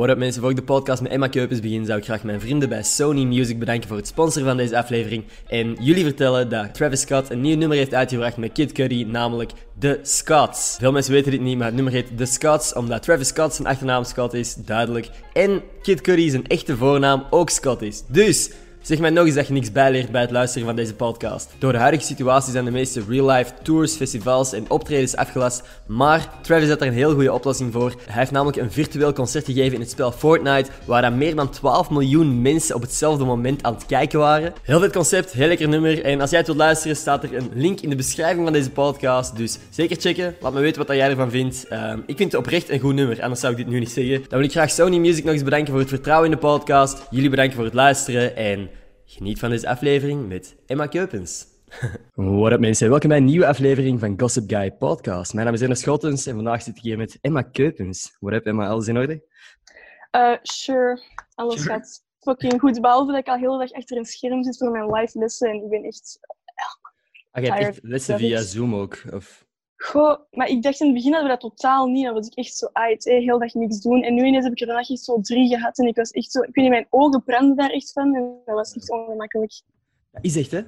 What up mensen, voor ik de podcast met Emma Keupens begin, zou ik graag mijn vrienden bij Sony Music bedanken voor het sponsoren van deze aflevering. En jullie vertellen dat Travis Scott een nieuw nummer heeft uitgebracht met Kid Cudi, namelijk The Scots. Veel mensen weten dit niet, maar het nummer heet The Scots, omdat Travis Scott zijn achternaam Scott is, duidelijk. En Kid Cudi zijn echte voornaam ook Scott is. Dus... Zeg mij nog eens dat je niks bijleert bij het luisteren van deze podcast. Door de huidige situatie zijn de meeste real-life tours, festivals en optredens afgelast, maar Travis had er een heel goede oplossing voor. Hij heeft namelijk een virtueel concert gegeven in het spel Fortnite, waar dan meer dan 12 miljoen mensen op hetzelfde moment aan het kijken waren. Heel vet concept, heel lekker nummer. En als jij het wilt luisteren, staat er een link in de beschrijving van deze podcast. Dus zeker checken, laat me weten wat jij ervan vindt. Ehm, ik vind het oprecht een goed nummer, anders zou ik dit nu niet zeggen. Dan wil ik graag Sony Music nog eens bedanken voor het vertrouwen in de podcast. Jullie bedanken voor het luisteren en Geniet van deze aflevering met Emma Keupens. What up mensen, welkom bij een nieuwe aflevering van Gossip Guy Podcast. Mijn naam is Ernest Schottens en vandaag zit ik hier met Emma Keupens. What up Emma, alles in orde? Uh, sure, alles gaat fucking goed. Behalve dat ik al heel de dag achter een scherm zit voor mijn live lessen en ik ben echt... Ah, je hebt echt lessen via Zoom ook? Of... Goh, maar ik dacht in het begin dat we dat totaal niet. Dan was ik echt zo uit, heel dag niks doen. En nu ineens heb ik er een echt zo drie gehad. En ik was echt zo... Ik weet niet, mijn ogen brandden daar echt van. En dat was echt ongemakkelijk. Dat is echt, hè?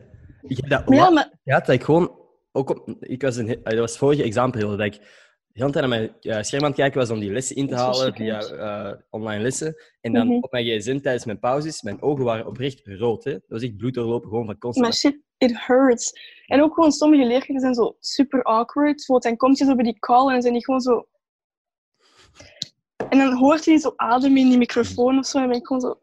Ik heb dat ja, maar... ja, dat ik gewoon... Ook op, ik was een, dat was vorige examenperiode dat ik de hele tijd naar mijn uh, scherm aan het kijken was om die lessen in te halen via uh, online lessen. En dan mm -hmm. op mijn gsm tijdens mijn pauzes, mijn ogen waren oprecht rood. Hè? Dat was echt bloed doorlopen, gewoon van constant. It hurts. En ook gewoon sommige leerkrachten zijn zo super awkward. Zo, dan komt je zo bij die call en zijn die gewoon zo... En dan hoort je die zo ademen in die microfoon of zo. En ben ik gewoon zo...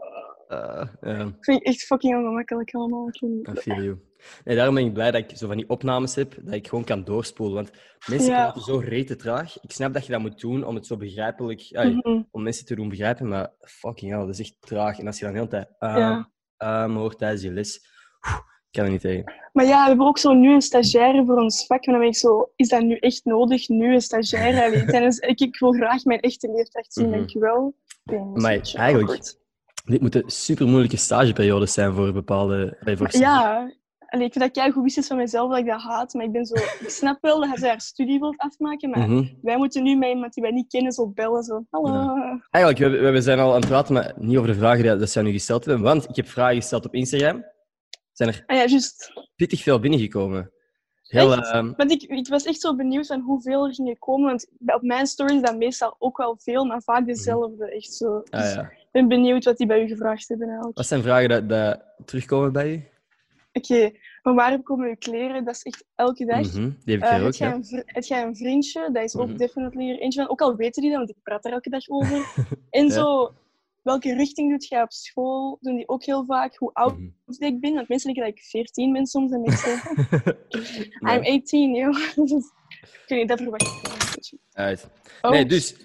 Uh, yeah. Ik vind het echt fucking ongemakkelijk allemaal. I feel you. Nee, daarom ben ik blij dat ik zo van die opnames heb, dat ik gewoon kan doorspoelen. Want mensen ja. praten zo rete traag. Ik snap dat je dat moet doen om het zo begrijpelijk... Mm -hmm. Om mensen te doen begrijpen, maar fucking hell, dat is echt traag. En als je dan de hele tijd... Uh, ja. hoort tijdens je les... Ik kan er niet tegen. Maar ja, we hebben ook zo nu een stagiaire voor ons vak. En dan ben ik zo, is dat nu echt nodig, nu een stagiaire? Tijdens, ik, ik wil graag mijn echte leerkracht zien, mm -hmm. dankjewel. Maar eigenlijk, awkward. dit moeten super moeilijke stageperiodes zijn voor bepaalde... Voor ja, Allee, ik vind dat jij goed wist van mezelf dat ik dat haat. Maar ik ben zo... Ik snap wel dat hij haar studie wilt afmaken. Maar mm -hmm. wij moeten nu met iemand die wij niet kennen zo bellen. Zo, hallo. Ja. Eigenlijk, we, we zijn al aan het praten, maar niet over de vragen die dat zij nu gesteld hebben. Want ik heb vragen gesteld op Instagram. Zijn er ah, ja, just. pittig veel binnengekomen. Heel, uh... Want ik, ik was echt zo benieuwd van hoeveel er gingen komen. Want op mijn stories is dat meestal ook wel veel, maar vaak dezelfde. Echt zo. Ah, Dus ja. Ik ben benieuwd wat die bij u gevraagd hebben. Eigenlijk. Wat zijn vragen dat, dat terugkomen bij u? Oké, okay. van waar komen uw kleren? Dat is echt elke dag. Mm -hmm. Die heb ik uh, ook, heb, ja. jij een, heb jij een vriendje? Dat is ook Mhm. definitely er eentje van. Ook al weten die dat, want ik praat er elke dag over. En Ja. zo, welke richting doet jij op school? Doen die ook heel vaak hoe oud Mhm. ik ben? Want mensen denken dat ik 14 ben soms. En zeg, Nee. I'm 18, joh. Dus, ik weet niet, dat verwacht ik. Uit. Oh, Nee, dus-.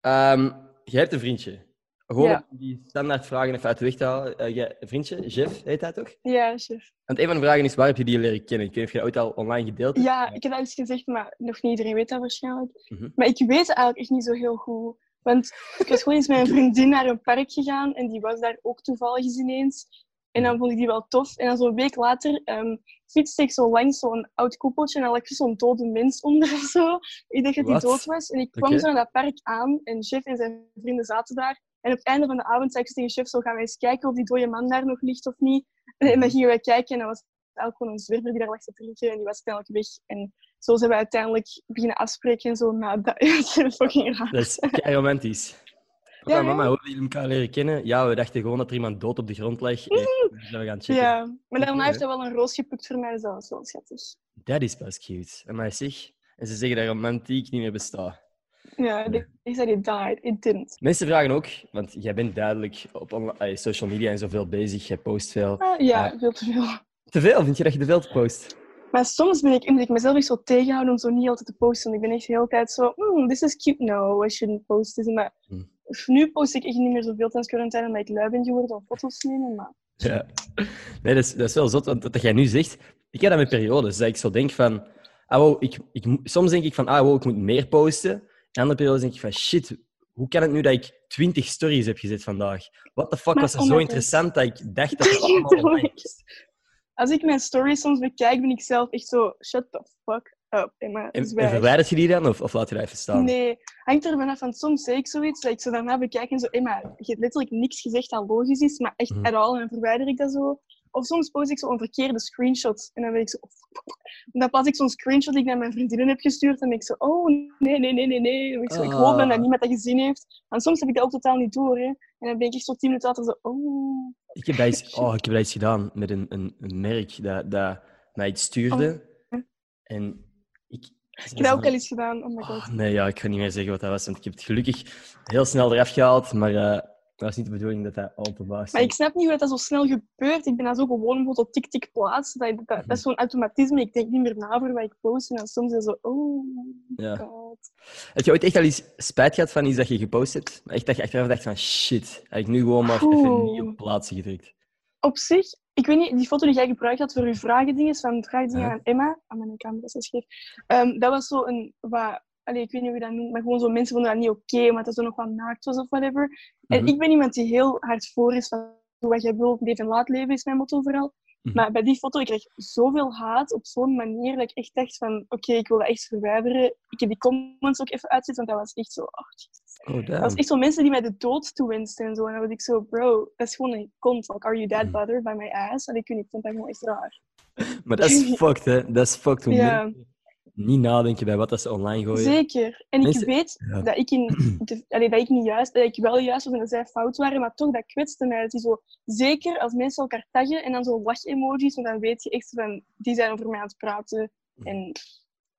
Ehm, jij hebt een vriendje. Gewoon Ja. die standaard vragen even uit de weg te halen. Eh, jij- vriendje, Jeff, heet hij toch? Ja, chef. Want een van de vragen is, waar heb je die leren kennen? Ik weet niet of je dat ooit al online gedeeld hebt. Ja, ik heb dat eens gezegd, maar nog niet iedereen weet dat waarschijnlijk. Mhm. Maar ik weet eigenlijk echt niet zo heel goed. Want ik was gewoon eens met een vriendin naar een park gegaan en die was daar ook toevallig eens ineens. En dan vond ik die wel tof. En dan zo'n week later um, fietste ik zo langs zo'n oud koepeltje en dan lag er zo'n dode mens onder of zo. Ik dacht dat hij Wat? dood was. En ik kwam zo naar dat park aan en Chef en zijn vrienden zaten daar. En op het einde van de avond zei ik tegen Chef, zo gaan wij eens kijken of die dode man daar nog ligt of niet. En dan gingen wij kijken en dan was het eigenlijk gewoon een zwerver die daar lag te drinken en die was uiteindelijk weg. En zo zijn we uiteindelijk beginnen afspreken en zo na dat. fucking raar. Dat is kei romantisch. Papa Ja, en mama, hebben jullie elkaar leren kennen? Ja, we dachten gewoon dat er iemand dood op de grond lag. Dan zijn we gaan checken. Ja, maar daarna heeft hij wel een roos geplukt voor mij, dus dat was wel schattig. Dat is pas cute. En mij zeg. En ze zeggen dat romantiek niet meer bestaat. Ja, they said it died. It didn't. Mensen vragen ook, want jij bent duidelijk op eh, social media en zoveel bezig. Jij post veel. Ah, ja, Ja. veel te veel. Te veel? Vind je dat je te veel post? Maar soms ben ik, moet ik mezelf echt zo tegenhouden om zo niet altijd te posten. Ik ben echt de hele tijd zo, hmm, this is cute. No, I shouldn't post this. Maar Hmm. nu post ik echt niet meer zoveel tijdens quarantaine, omdat ik lui ben geworden om foto's te nemen. Maar Ja. Nee, dat is, dat is wel zot, want dat jij nu zegt... Ik heb dat met periodes, dat ik zo denk van... Ah, wow, ik, ik, soms denk ik van, ah, wow, ik moet meer posten. En andere periodes denk ik van, shit, hoe kan het nu dat ik 20 stories heb gezet vandaag? What the fuck Maar was er zo interessant dat ik dacht dat het allemaal? Als ik mijn stories soms bekijk, ben ik zelf echt zo, shut the fuck up. Emma, En, en wij- verwijdert je die dan, of, of laat je dat even staan? Nee, hangt er vanaf. Want soms zeg ik zoiets dat ik zo daarna bekijk en zo, Emma, je hebt letterlijk niks gezegd dat logisch is, maar echt Mhm. at all, en dan verwijder ik dat zo. Of soms post ik zo een verkeerde screenshot en dan ben ik zo... En dan pas ik zo'n screenshot die ik naar mijn vriendinnen heb gestuurd en ben ik zo, oh, nee, nee, nee, nee, nee. Dan ben ik, zo, ik hoop dan dat Ah. niemand dat gezien heeft. En soms heb ik dat ook totaal niet door, hè. En dan ben ik echt zo tien minuten later zo, oh... Ik heb dat eens, oh, ik heb dat eens gedaan met een, een, een merk dat, dat mij iets stuurde. Oh. En ik... Ik heb dat ook al eens gedaan, oh my god. Oh, nee, ja, ik ga niet meer zeggen wat dat was, want ik heb het gelukkig heel snel eraf gehaald, maar eh dat was niet de bedoeling dat dat openbaar Maar stond. ik snap niet hoe dat zo snel gebeurt. Ik ben dat zo gewoon bijvoorbeeld op tik-tik plaatsen. Dat, dat, dat is zo'n automatisme. Ik denk niet meer na voor wat ik post. En dan soms is zo, oh Ja. god. Heb je ooit echt al eens spijt gehad van iets dat je gepost hebt? Maar Echt dat je achteraf dacht van shit, had ik nu gewoon maar even niet op plaatsen gedrukt. Op zich, ik weet niet, die foto die jij gebruikt had voor je vragendingen, van vragendingen Ja. aan Emma, aan mijn camera is dat scheef, Ehm, dat was zo een, wat, allee, ik weet niet hoe je dat noemt, maar gewoon zo mensen vonden dat niet oké, omdat dat zo nog wat naakt was of whatever. En Mhm. ik ben iemand die heel hard voor is van wat jij wil, leef en laat leven, is mijn motto vooral. Mhm. Maar bij die foto, ik kreeg zoveel haat op zo'n manier dat ik echt dacht van, oké, ik wil dat echt verwijderen. Ik heb die comments ook even uitzet, want dat was echt zo, oh. Oh, Dat was echt zo mensen die mij de dood toewensten en zo. En dan was ik zo, bro, dat is gewoon een kont. Like, are you that Mhm. bothered by my ass? En ik, weet niet, ik vond dat gewoon echt raar. Maar dat is fucked, hè. Dat is fucked. Hoe Ja. mensen niet nadenken bij wat dat ze online gooien. Zeker. En ik weet Ja. dat ik, in de, allee, dat ik niet juist, dat ik wel juist was en dat zij fout waren, maar toch, dat kwetste mij. Dat die zo, zeker als mensen elkaar taggen en dan zo lach-emojis, want dan weet je echt van, die zijn over mij aan het praten. En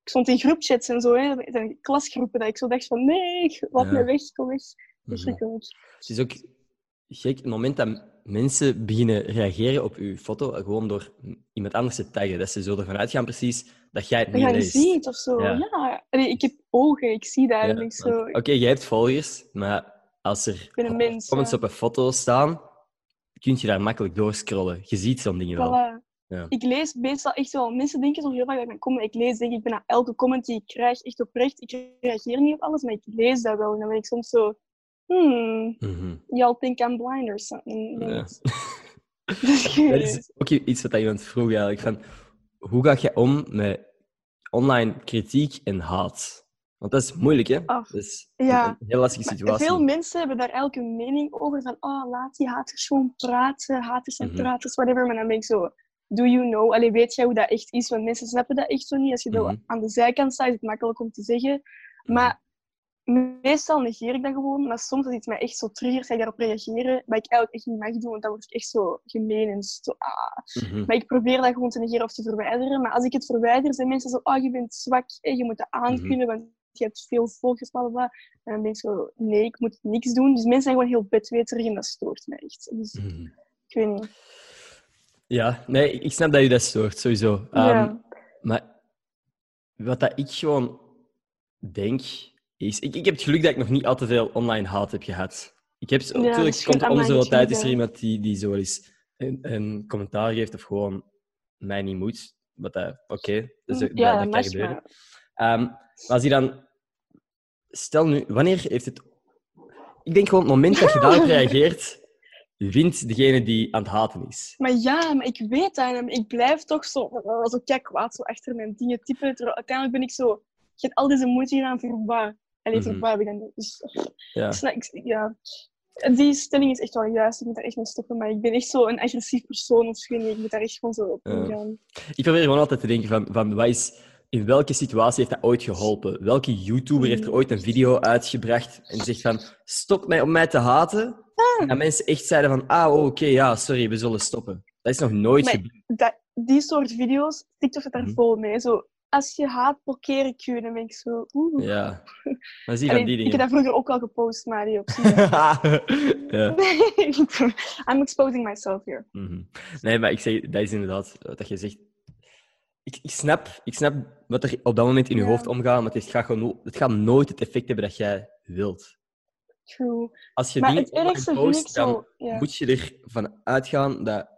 ik stond in groepchats en zo, hè, in klasgroepen, dat ik zo dacht van, nee, laat Ja. me weg, kom weg. Het is ook gek, het moment dat mensen beginnen reageren op uw foto, gewoon door iemand anders te taggen, dat ze zo ervan uitgaan precies dat jij het niet je niet leest. ziet of zo. Ja. Ja. Allee, ik heb ogen, ik zie. Ja, en ik zo, Oké, jij hebt volgers, maar als er mens, comments ja. op een foto staan, kun je daar makkelijk doorscrollen. Je ziet zo'n dingen wel. Ja. Ik lees meestal echt wel. Mensen denken zo heel vaak dat ik comment. Ik lees denk ik bijna elke comment die ik krijg echt oprecht. Ik reageer niet op alles, maar ik lees dat wel. En dan ben ik soms zo. Hmm, Mhm. y'all think I'm blind or something. Ja. Dat is ook iets wat iemand vroeg eigenlijk. Van, hoe ga je om met online kritiek en haat? Want dat is moeilijk, hè? Ach, dat is ja. een, heel lastige situatie. Veel mensen hebben daar een mening over. Van, oh, laat die haters gewoon praten. Haters zijn Mhm. praters, whatever. Maar dan ben ik zo, do you know? Allee, weet jij hoe dat echt is? Want mensen snappen dat echt zo niet. Als je Mhm. aan de zijkant staat, is het makkelijk om te zeggen. Maar meestal negeer ik dat gewoon. Maar soms als iets mij echt zo triggert, ga ik daarop reageren. Wat ik eigenlijk echt niet mag doen, want dan word ik echt zo gemeen en zo... Ah. Mhm. Maar ik probeer dat gewoon te negeren of te verwijderen. Maar als ik het verwijder, zijn mensen zo, oh, je bent zwak, hè, je moet dat Mhm. aankunnen, want je hebt veel volgers, bla, bla, bla. En dan ben ik zo, nee, ik moet niks doen. Dus mensen zijn gewoon heel bedweterig en dat stoort mij echt. Dus Mhm. ik weet niet. Ja, nee, ik snap dat je dat stoort, sowieso. Ehm. Maar wat dat ik gewoon denk, is... Ik, ik heb het geluk dat ik nog niet al te veel online haat heb gehad. Ik heb, Ja, natuurlijk dus komt om zoveel tijd is er iemand die, die zo eens een, een commentaar geeft of gewoon mij niet moet. Wat dat, oké, dus dat, ja, dat, dat kan gebeuren. maar... Ehm, maar als je dan... Stel nu, wanneer heeft het... Ik denk gewoon, het moment dat je daarop reageert, wint degene die aan het haten is. Maar ja, maar ik weet dat. En ik blijf toch zo, zo kijk kwaad zo achter mijn dingen typen. Terwijl uiteindelijk ben ik zo... Je hebt al deze moeite gedaan voor wat? Allee, Mhm. wat heb ik dan... Dus, Ja. ik snap- ik- ja. Die stelling is echt wel juist. Ik moet daar echt mee stoppen. Maar ik ben echt zo een agressief persoon of zo. Ik moet daar echt gewoon zo op Ja. ingaan. Ik probeer gewoon altijd te denken van, van wat is, in welke situatie heeft dat ooit geholpen? Welke YouTuber heeft er ooit een video uitgebracht en zegt van stop mij om mij te haten? En dat mensen echt zeiden van ah, oh, oké, ja, sorry, we zullen stoppen. Dat is nog nooit gebeurd. die soort video's, TikTok zit daar Mhm. vol mee. Zo, als je haat, blokkeer ik je. Dan ben ik zo... Oeh. Ja. Maar zie van die ik heb dingen. dat vroeger ook al gepost, maar die optie. ja. I'm exposing myself here. Mhm. Nee, maar ik zeg, dat is inderdaad wat je zegt. Ik, ik, snap, ik snap wat er op dat moment in je Ja. hoofd omgaat, maar het, is- gaat gewoon, het gaat nooit het effect hebben dat jij wilt. True. Als je Maar dingen het ergste post, dan zo... Moet je ervan uitgaan dat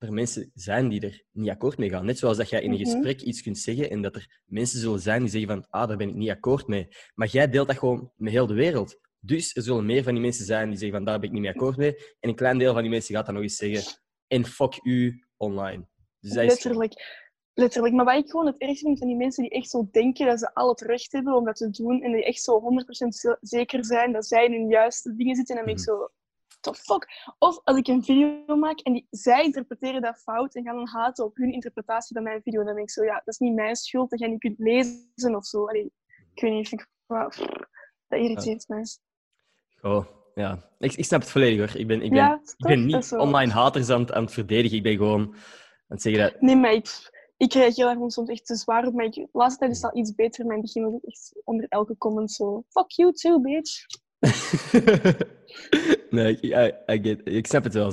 er mensen zijn die er niet akkoord mee gaan. Net zoals dat jij in een Mhm. gesprek iets kunt zeggen en dat er mensen zullen zijn die zeggen van ah, daar ben ik niet akkoord mee. Maar jij deelt dat gewoon met heel de wereld. Dus er zullen meer van die mensen zijn die zeggen van daar ben ik niet mee akkoord mee. En een klein deel van die mensen gaat dan nog eens zeggen en fuck u online. Dus dat is... Letterlijk. Letterlijk. Maar wat ik gewoon het ergste vind van die mensen die echt zo denken dat ze al het recht hebben om dat te doen en die echt zo 100% ze- zeker zijn dat zij in hun juiste dingen zitten, en dan ben ik Mhm. zo, the fuck? Of als ik een video maak en die, zij interpreteren dat fout en gaan dan haten op hun interpretatie van mijn video, dan ben ik zo, ja, dat is niet mijn schuld dat jij niet kunt lezen of zo. Allee, ik weet niet, ik, pff, dat irriteert mij. Oh, ja. Ik, ik snap het volledig hoor. Ik ben, ik ben, Ja, ik ben niet online haters aan, het- aan het verdedigen. Ik ben gewoon aan het zeggen dat... Nee, maar ik, ik reageer daar gewoon soms echt te zwaar op. Maar ik, de laatste tijd is dat iets beter. Maar in het begin was ik echt onder elke comment zo... Fuck you too, bitch. nee, ik, I, I get, ik snap het wel.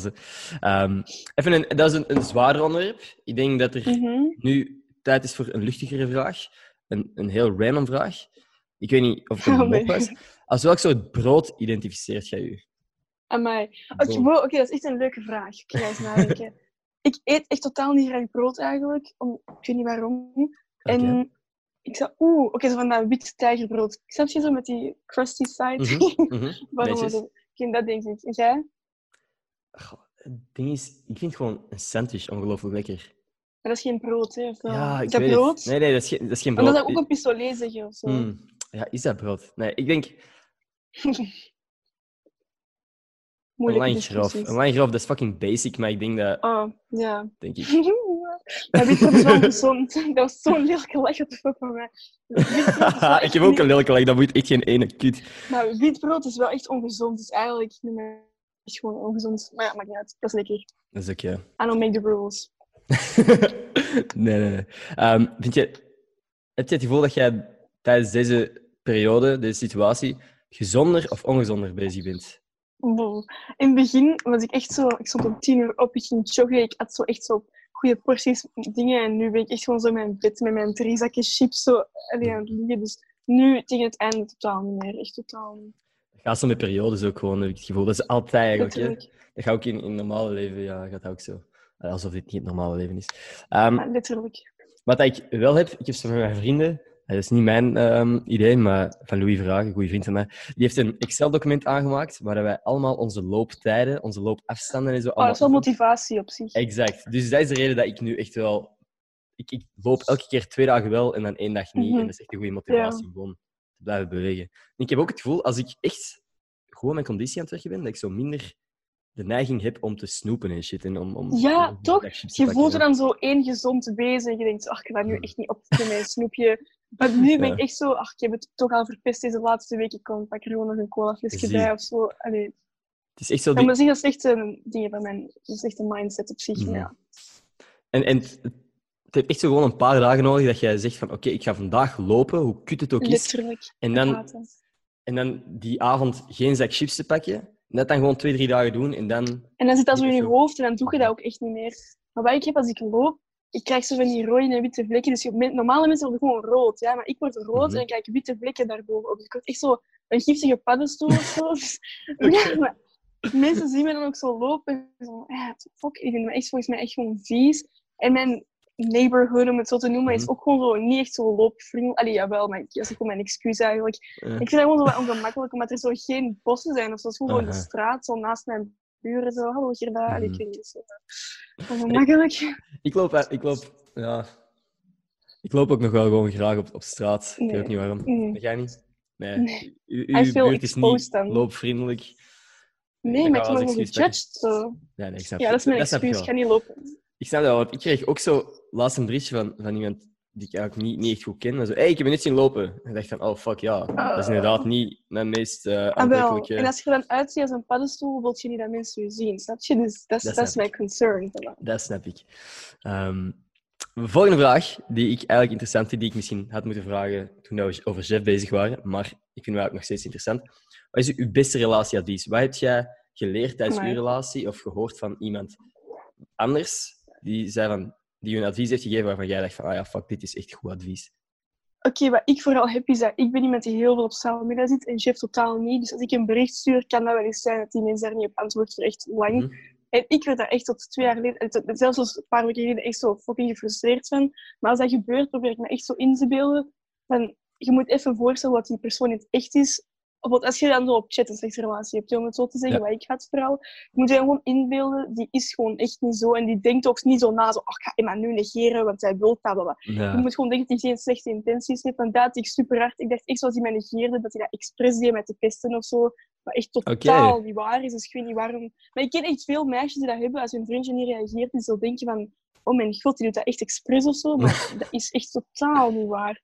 Ehm, even een, dat is een, een zwaarder onderwerp. Ik denk dat er Mhm. nu tijd is voor een luchtigere vraag. Een, een heel random vraag. Ik weet niet of het een Oh, nee. mop was. Als welk soort brood identificeert jij u? Amai. Oké, wow, oké, dat is echt een leuke vraag. Oké, ga eens nadenken. ik eet echt totaal niet graag brood eigenlijk. Om, ik weet niet waarom. En. Ik zou... Oeh, oké, zo van dat wit tijgerbrood. Ik snap je zo met die crusty side? Mhm, mhm. waarom Netjes. dat... Dat denk ik. En jij? Goh, Het ding is, ik vind gewoon een sandwich ongelooflijk lekker. Maar dat is geen brood, hè? Of? Ja, ik is dat weet brood? het. Nee, nee, dat is geen, dat is geen Maar brood. dan zou ik ook een pistolet zeggen of zo. Hmm. Ja, is dat brood? Nee, ik denk grof. discussies. Online grof, dat is fucking basic, maar ik denk dat, Oh, ja. denk ik. Maar is wel gezond. Dat was zo'n lelijke lach op de fuck van mij. Ik heb ook een lelijke lach, dat moet echt geen ene kut. Maar witbrood is wel echt ongezond. Dus eigenlijk is gewoon ongezond. Maar ja, maakt niet uit. Dat is lekker. Dat is ook, ja. I don't make the rules. nee, nee, nee. Ehm, vind je, heb je het gevoel dat jij tijdens deze periode, deze situatie, gezonder of ongezonder bezig bent? Wow. In het begin was ik echt zo... Ik stond om tien uur op, ik ging joggen. Ik had zo echt zo goede porties dingen. En nu ben ik echt gewoon zo in mijn bed met mijn drie zakjes chips zo alleen aan het liggen. Dus nu, tegen het einde, totaal niet meer. Echt totaal niet. Dat gaat zo met periodes ook gewoon, heb ik het gevoel. Dat is altijd eigenlijk, hè? Dat gaat ook in, in het normale leven, ja, gaat ook zo. Alsof dit niet het normale leven is. Ehm, Ja, letterlijk. Wat ik wel heb, ik heb zo van mijn vrienden, dat is niet mijn ehm, idee, maar van Louis Verhagen, een goede vriend van mij, die heeft een Excel-document aangemaakt waar wij allemaal onze looptijden, onze loopafstanden en zo Oh, dat is wel motivatie op zich. Exact. Dus dat is de reden dat ik nu echt wel... Ik, ik loop elke keer twee dagen wel en dan één dag niet. Mhm. En dat is echt een goede motivatie om gewoon te blijven bewegen. En ik heb ook het gevoel, als ik echt gewoon mijn conditie aan het werken ben, dat ik zo minder de neiging heb om te snoepen en shit. En om, om, Ja, om toch? Je voelt ja. dan zo één gezond wezen en je denkt, ach, ik ga nu echt niet op met mijn snoepje. Maar nu ben ik echt zo, ach, ik heb het toch al verpest deze laatste week. Ik kom, pak er gewoon nog een colaflesje bij of zo. Allee. Het is echt zo... Ja, maar dat is echt een ding van mijn, dat is echt een mindset op zich. Ja. En, en het, heeft echt zo gewoon een paar dagen nodig dat jij zegt van oké, ik ga vandaag lopen, hoe kut het ook is. Letterlijk. En dan, en dan die avond geen zak chips te pakken. En dat dan gewoon twee, drie dagen doen. En dan... En dan zit dat zo in je hoofd en dan doe je dat ook echt niet meer. Maar wat ik heb als ik loop, ik krijg zo van die rode en witte vlekken. Dus je- normale mensen worden gewoon rood, ja, maar ik word rood Mhm. en dan krijg ik witte vlekken daarbovenop. Dus ik word echt zo een giftige paddenstoel of zo. Dus- ja, maar mensen zien me dan ook zo lopen. en Zo, ja, the fuck, ik vind me echt volgens mij echt gewoon vies. En mijn neighborhood, om het zo te noemen, is Mhm. ook gewoon zo niet echt zo loopvriendelijk. Allee, jawel, maar dat is gewoon mijn excuus eigenlijk. Ik vind dat gewoon zo wat ongemakkelijk, omdat er zo geen bossen zijn of zo. Het gewoon in de straat, zo naast mijn buren. Zo, hallo. Allee, Mhm. Ik weet niet, zo eh, ongemakkelijk. ik loop... Ik loop... Ja... Ik loop ook nog wel gewoon graag op, op straat. Ik weet Nee. ook niet waarom. Mm. Dat jij niet? Nee. Nee. U, uw buurt is niet dan. loopvriendelijk. Nee, dat maar ik word gejudged. Zo. Ja, nee, ik snap Ja, dat is mijn ik excuus. Ik ga niet lopen. Ik snap dat wel, ik kreeg ook zo laatst een berichtje van, van iemand die ik eigenlijk niet, niet echt goed ken. En zo, hey, ik heb je net zien lopen. En ik dacht van, oh fuck ja, dat is inderdaad niet mijn meest Ah, wel. aantrekkelijke... En als je er dan uitziet als een paddenstoel, wil je niet dat mensen je zien. Snap je? Dus dat is, Dat dat is snap mijn concern. Dat snap ik. De volgende vraag, die ik eigenlijk interessant vind, die ik misschien had moeten vragen toen we over chef bezig waren, maar ik vind het eigenlijk nog steeds interessant. Wat is uw beste relatieadvies? Wat heb jij geleerd tijdens uw relatie of gehoord van iemand anders die, zei van, die je een advies heeft gegeven waarvan jij dacht van, ah ja, fuck, dit is echt goed advies. Oké, wat ik vooral heb is dat ik ben iemand die heel veel op social media zit en Jeff totaal niet. Dus als ik een bericht stuur, kan dat wel eens zijn dat die mensen daar niet op antwoordt voor echt lang. Mhm. En ik werd daar echt tot twee jaar geleden, zelfs als een paar weken geleden, echt zo fucking gefrustreerd van. Maar als dat gebeurt, probeer ik me echt zo in te beelden. Van, je moet even voorstellen wat die persoon in het echt is. Bijvoorbeeld als je dan zo op chat een slechte relatie hebt, om het zo te zeggen, Ja. wat ik had vooral. Moet je gewoon inbeelden, die is gewoon echt niet zo. En die denkt ook niet zo na, zo, oh, ik ga Emma nu negeren, want zij wil dat. Je moet gewoon denken dat hij geen slechte intenties heeft. Want dat had ik super hard. Ik dacht echt zoals hij mij negeerde, dat hij dat expres deed met te pesten of zo. Maar echt totaal niet waar is. Dus ik weet niet waarom. Maar ik ken echt veel meisjes die dat hebben. Als hun vriendje niet reageert, die zo denken van... Oh mijn god, die doet dat echt expres of zo. Maar dat is echt totaal niet waar.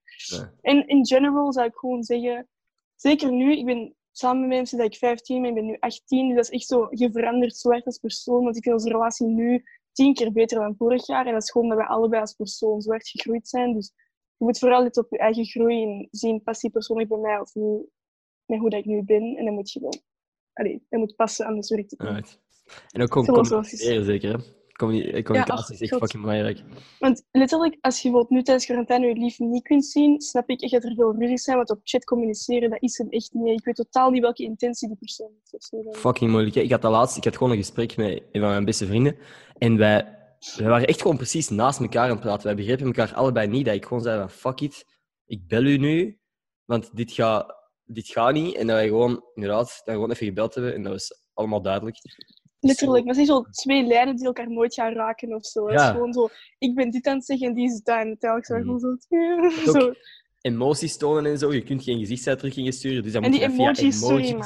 En in general zou ik gewoon zeggen... Zeker nu, ik ben samen met mensen dat ik 15 ben, ik ben nu 18. Dus dat is echt zo... Je verandert zo erg als persoon. Want ik vind onze relatie nu tien keer beter dan vorig jaar. En dat is gewoon dat we allebei als persoon zo hard gegroeid zijn. Dus je moet vooral letten op je eigen groei en zien, past die persoon echt bij mij of met hoe dat ik nu ben. En dan moet je wel... Allee, dat moet passen, anders werkt het niet. Alright. En ook gewoon communiceren, zeker, hè? Communi- Communicatie is echt God. fucking belangrijk. Want letterlijk, als je bijvoorbeeld nu tijdens quarantaine je lief niet kunt zien, snap ik echt dat er veel ruzies zijn. Want op chat communiceren, dat is hem echt niet. Ik weet totaal niet welke intentie die persoon heeft. Fucking moeilijk. hè. Ik had dat laatst, ik had gewoon een gesprek met een van mijn beste vrienden. En wij, wij waren echt gewoon precies naast elkaar aan het praten. Wij begrepen elkaar allebei niet. Dat ik gewoon zei van, fuck it, ik bel u nu, want dit gaat, dit gaat niet. En dat wij gewoon, inderdaad, dat gewoon even gebeld hebben. En dat was allemaal duidelijk. Letterlijk. Maar het zijn zo twee lijnen die elkaar nooit gaan raken of zo. Het is Ja. gewoon zo, ik ben dit aan het zeggen en die is dat. En telkens Mhm. gewoon zo... zo. Emoties tonen en zo. Je kunt geen gezichtsuitdrukkingen sturen, dus dan En moet je dat via emojis, sorry,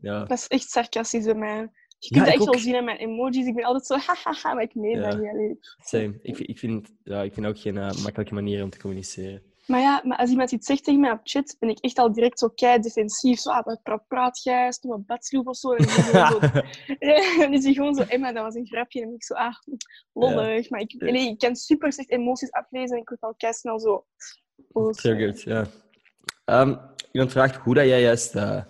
Ja. Dat is echt sarcastisch bij mij. Je Ja, kunt dat ik echt wel ook. zien aan mijn emojis. Ik ben altijd zo hahaha, maar ik meen Ja. dat niet. Ik, vind- ik, vind, ja, ik vind ook geen eh, makkelijke manier om te communiceren. Maar ja, maar als iemand iets zegt tegen mij op chat, ben ik echt al direct zo kei defensief. Zo, ah, wat praat, jij? Doe wat badsloep of zo. En dan is hij gewoon zo, Ja, dan is hij gewoon zo, Emma, dat was een grapje. En dan ben ik zo, ah, lollig. Maar ik, nee, ik kan super slecht emoties aflezen en ik word al kei snel zo... boos. Triggered, ja. Ehm, iemand vraagt hoe dat jij juist eh,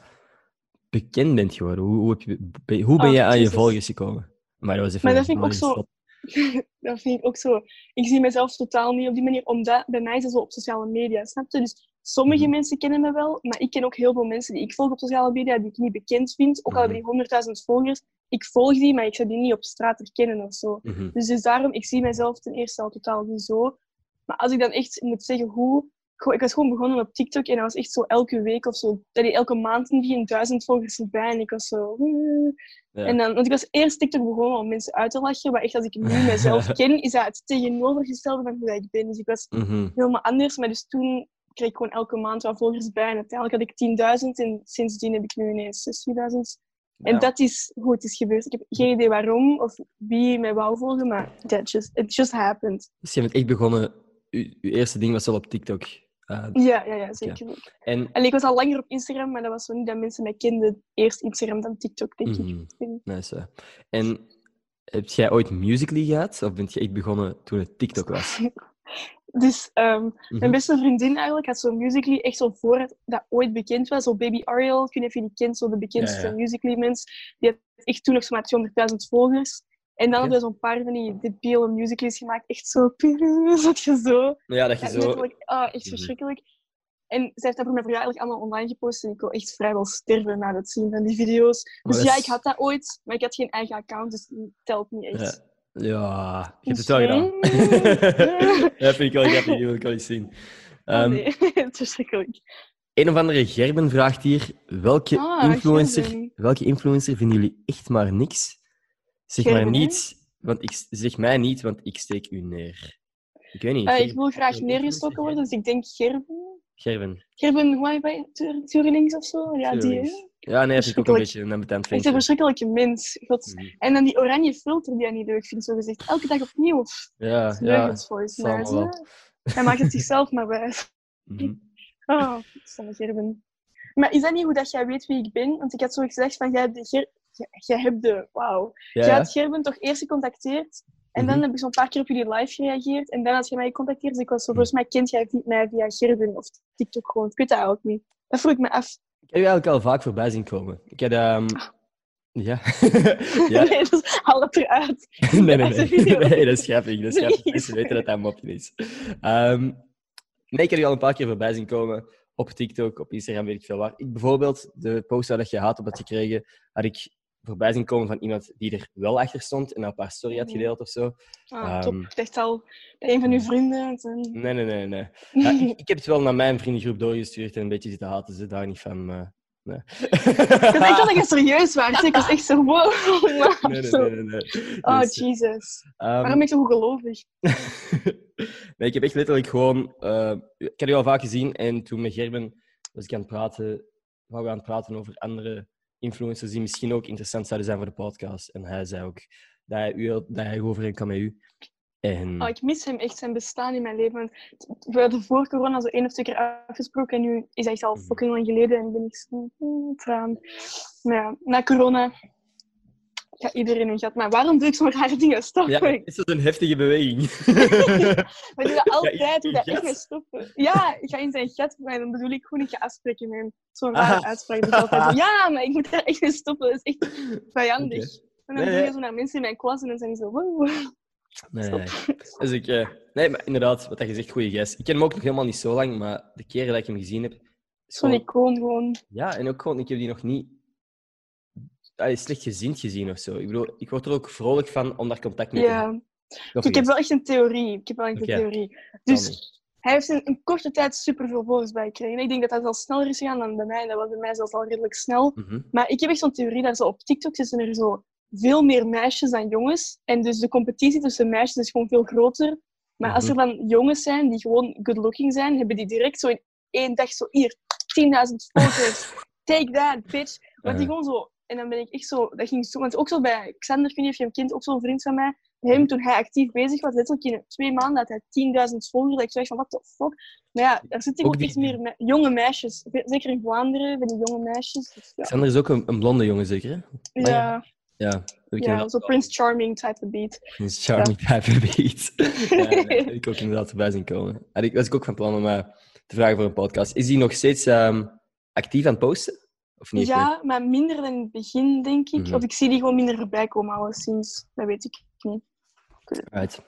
bekend bent geworden. Hoe, hoe, heb je, hoe ben Oh, jij aan je volgers gekomen? Maar dat was even Maar dat een vind ik ook zo-. dat vind ik ook zo. Ik zie mezelf totaal niet op die manier, omdat bij mij is het zo op sociale media, snap je? Dus sommige Mhm. mensen kennen me wel, maar ik ken ook heel veel mensen die ik volg op sociale media, die ik niet bekend vind. Ook al hebben die 100.000 volgers, ik volg die, maar ik zou die niet op straat herkennen of zo. Mhm. Dus, dus daarom, ik zie mezelf ten eerste al totaal niet zo. Maar als ik dan echt moet zeggen hoe... Ik was gewoon begonnen op TikTok en dat was echt zo elke week of zo. allee, Elke maand een duizend volgers erbij en ik was zo... Ja. En dan, want ik was eerst TikTok begonnen om mensen uit te lachen, maar echt als ik nu mezelf ken, is dat het tegenovergestelde van hoe dat ik ben. Dus ik was Mhm. helemaal anders, maar dus toen kreeg ik gewoon elke maand wat volgers bij en uiteindelijk had ik 10.000 en sindsdien heb ik nu ineens 60.000. En Ja. dat is hoe het is gebeurd. Ik heb geen idee waarom of wie mij wou volgen, maar that just, it just happened. Dus je bent echt begonnen... Je, je eerste ding was wel op TikTok. Eh, Ja, ja, ja zeker. en En ik was al langer op Instagram, maar dat was zo niet dat mensen mij kenden. Eerst Instagram, dan TikTok, denk ik. Mhm. nice, hè. En heb jij ooit Musical.ly gehad? Of bent je echt begonnen toen het TikTok was? Dus ehm, Mhm. mijn beste vriendin eigenlijk had zo'n Musical.ly echt zo voor het dat ooit bekend was. Zo Baby Ariel, ik weet niet of je die kent, zo de bekendste Ja, ja. Musical.ly mens. Die had echt toen nog zomaar 200.000 volgers. En dan hadden we zo'n paar van die debiele musicals gemaakt. Echt zo, zat je zo. Ja, dat je zo... ah, echt Mhm. verschrikkelijk. En zij heeft dat voor mijn verjaardag allemaal online gepost. En ik wil echt vrijwel sterven na het zien van die video's. Dus ja, ik had dat ooit, maar ik had geen eigen account, dus het telt niet echt. Ja, ja je hebt het wel gedaan. dat vind ik wel grappig, die wil ik wel eens zien. Ah, Ehm, nee, het is verschrikkelijk. Een of andere Gerben vraagt hier: welke, Ah, influencer, Gerben. welke influencer vinden jullie echt maar niks? Zeg maar hè? niet, want ik, zeg mij niet, want ik steek u neer. Ik weet niet. Eh, ik wil graag neergestoken worden, dus ik denk Gerben. Gerben. Gerben, hoe heet hij? Tur- Tuurlings of zo? Ja, die. Hè? Ja, nee, dat vind ik ook een beetje een ambetant Echt een ventje. verschrikkelijke mens. God. Mhm. En dan die oranje filter die hij niet leuk vindt, zo gezegd. Elke dag opnieuw. Ja, is ja. volgens zal mij. Hij maakt het zichzelf maar wijs. Mhm. Oh, stomme Gerben. Maar is dat niet hoe dat jij weet wie ik ben? Want ik had zo gezegd van, jij hebt de... Jij hebt de... Wauw. Ja, Jij had Gerben toch eerst gecontacteerd. En dan Mhm. heb ik zo'n paar keer op jullie live gereageerd. En dan had je mij gecontacteerd. Dus ik was zo, volgens mij kent jij mij via Gerben of TikTok gewoon. Ik weet dat eigenlijk niet. Dat vroeg ik me af. Ik heb je eigenlijk al vaak voorbij zien komen. Ik heb... ehm, Ja. ja. Nee, dus haal het eruit. Nee, nee, nee. nee, dat is grappig. Dat is grappig. Mensen weten dat dat een mopje is. Ehm, nee, ik heb je al een paar keer voorbij zien komen. Op TikTok, op Instagram, weet ik veel waar. Ik bijvoorbeeld, de post dat je haat op had gekregen, had ik voorbij zien komen van iemand die er wel achter stond en een paar story had Mhm. gedeeld of zo. Ah, top. Ehm, Ik dacht al bij een van uw vrienden. en- Nee, nee, nee. nee. Ja, ik, ik heb het wel naar mijn vriendengroep doorgestuurd en een beetje zitten haten ze daar niet van. Maar... Nee. Ik dacht echt dat je serieus was. Ik was echt zo, wow. nee, nee, nee, nee, nee. Oh, Dus, Jesus. ehm, Waarom ben ik zo gelovig? nee, ik heb echt letterlijk gewoon... eh, ik heb je al vaak gezien en toen met Gerben was ik aan het praten, waren we aan het praten over andere influencers die misschien ook interessant zouden zijn voor de podcast. En hij zei ook dat hij, u, dat hij overeen kan met u. En... Oh, ik mis hem echt zijn bestaan in mijn leven. Want We hadden voor corona zo één of twee keer afgesproken. En nu is hij al Mhm. fucking lang geleden. En ben ik zo... hmm, traan. Maar ja, na corona gaat iedereen hun gat. Maar waarom doe ik zo'n rare dingen? Stop. ja, is dat een heftige beweging? Maar ik doe dat altijd. doe dat echt mee stoppen. Ja, ik ga in zijn gat. Maar dan bedoel ik gewoon, ik ga afspreken met. Zo'n rare Ah. uitspraak. die ik altijd. Ja, maar ik moet daar echt mee stoppen. Dat is echt vijandig. En dan Nee, doe nee. je zo naar mensen in mijn klas en dan zijn die zo... Wow. Nee, nee. Dus ik, eh, nee, maar inderdaad, wat je zegt, goede gast. Ik ken hem ook nog helemaal niet zo lang, maar de keren dat ik hem gezien heb... Zo'n gewoon- icoon gewoon. Ja, en ook gewoon, ik heb die nog niet allee, slecht gezind gezien of zo. Ik bedoel, ik word er ook vrolijk van om daar contact mee te Ja. hebben. Nog Ik heb wel echt een theorie. Ik heb wel echt een theorie. Dus hij heeft in een korte tijd superveel volgers bijgekregen. Ik denk dat dat al sneller is gegaan dan bij mij. Dat was bij mij zelfs al redelijk snel. Mhm. Maar ik heb echt zo'n theorie dat zo op TikTok zijn er zo veel meer meisjes dan jongens. En dus de competitie tussen meisjes is gewoon veel groter. Maar als er Mhm. dan jongens zijn die gewoon good looking zijn, hebben die direct zo in één dag zo hier 10.000 volgers. Take that, bitch. Want die Uh-huh. gewoon zo. En dan ben ik echt zo. Dat ging zo. Want ook zo bij Xander, ik weet niet of je hem kent, ook zo'n vriend van mij. Hem, toen hij actief bezig was, letterlijk in twee maanden had hij 10.000 volgers. Dat ik zo van, what the fuck? Maar ja, er zitten Ook ook die- echt meer me- jonge meisjes. Zeker in Vlaanderen, van die jonge meisjes. Dus ja. Xander is ook een, een blonde jongen, zeker? Hè? Maar Ja, Ja, ja, inderdaad zo wel. Prince Charming type of beat. Prince Charming type beat. ja, ik ook inderdaad voorbij zien komen. En ik was ook van plan om eh, te vragen voor een podcast. Is die nog steeds ehm, actief aan het posten? Of niet? Ja, maar minder dan in het begin, denk ik. Mhm. Of ik zie die gewoon minder voorbij komen, alleszins. Dat weet ik niet. Right.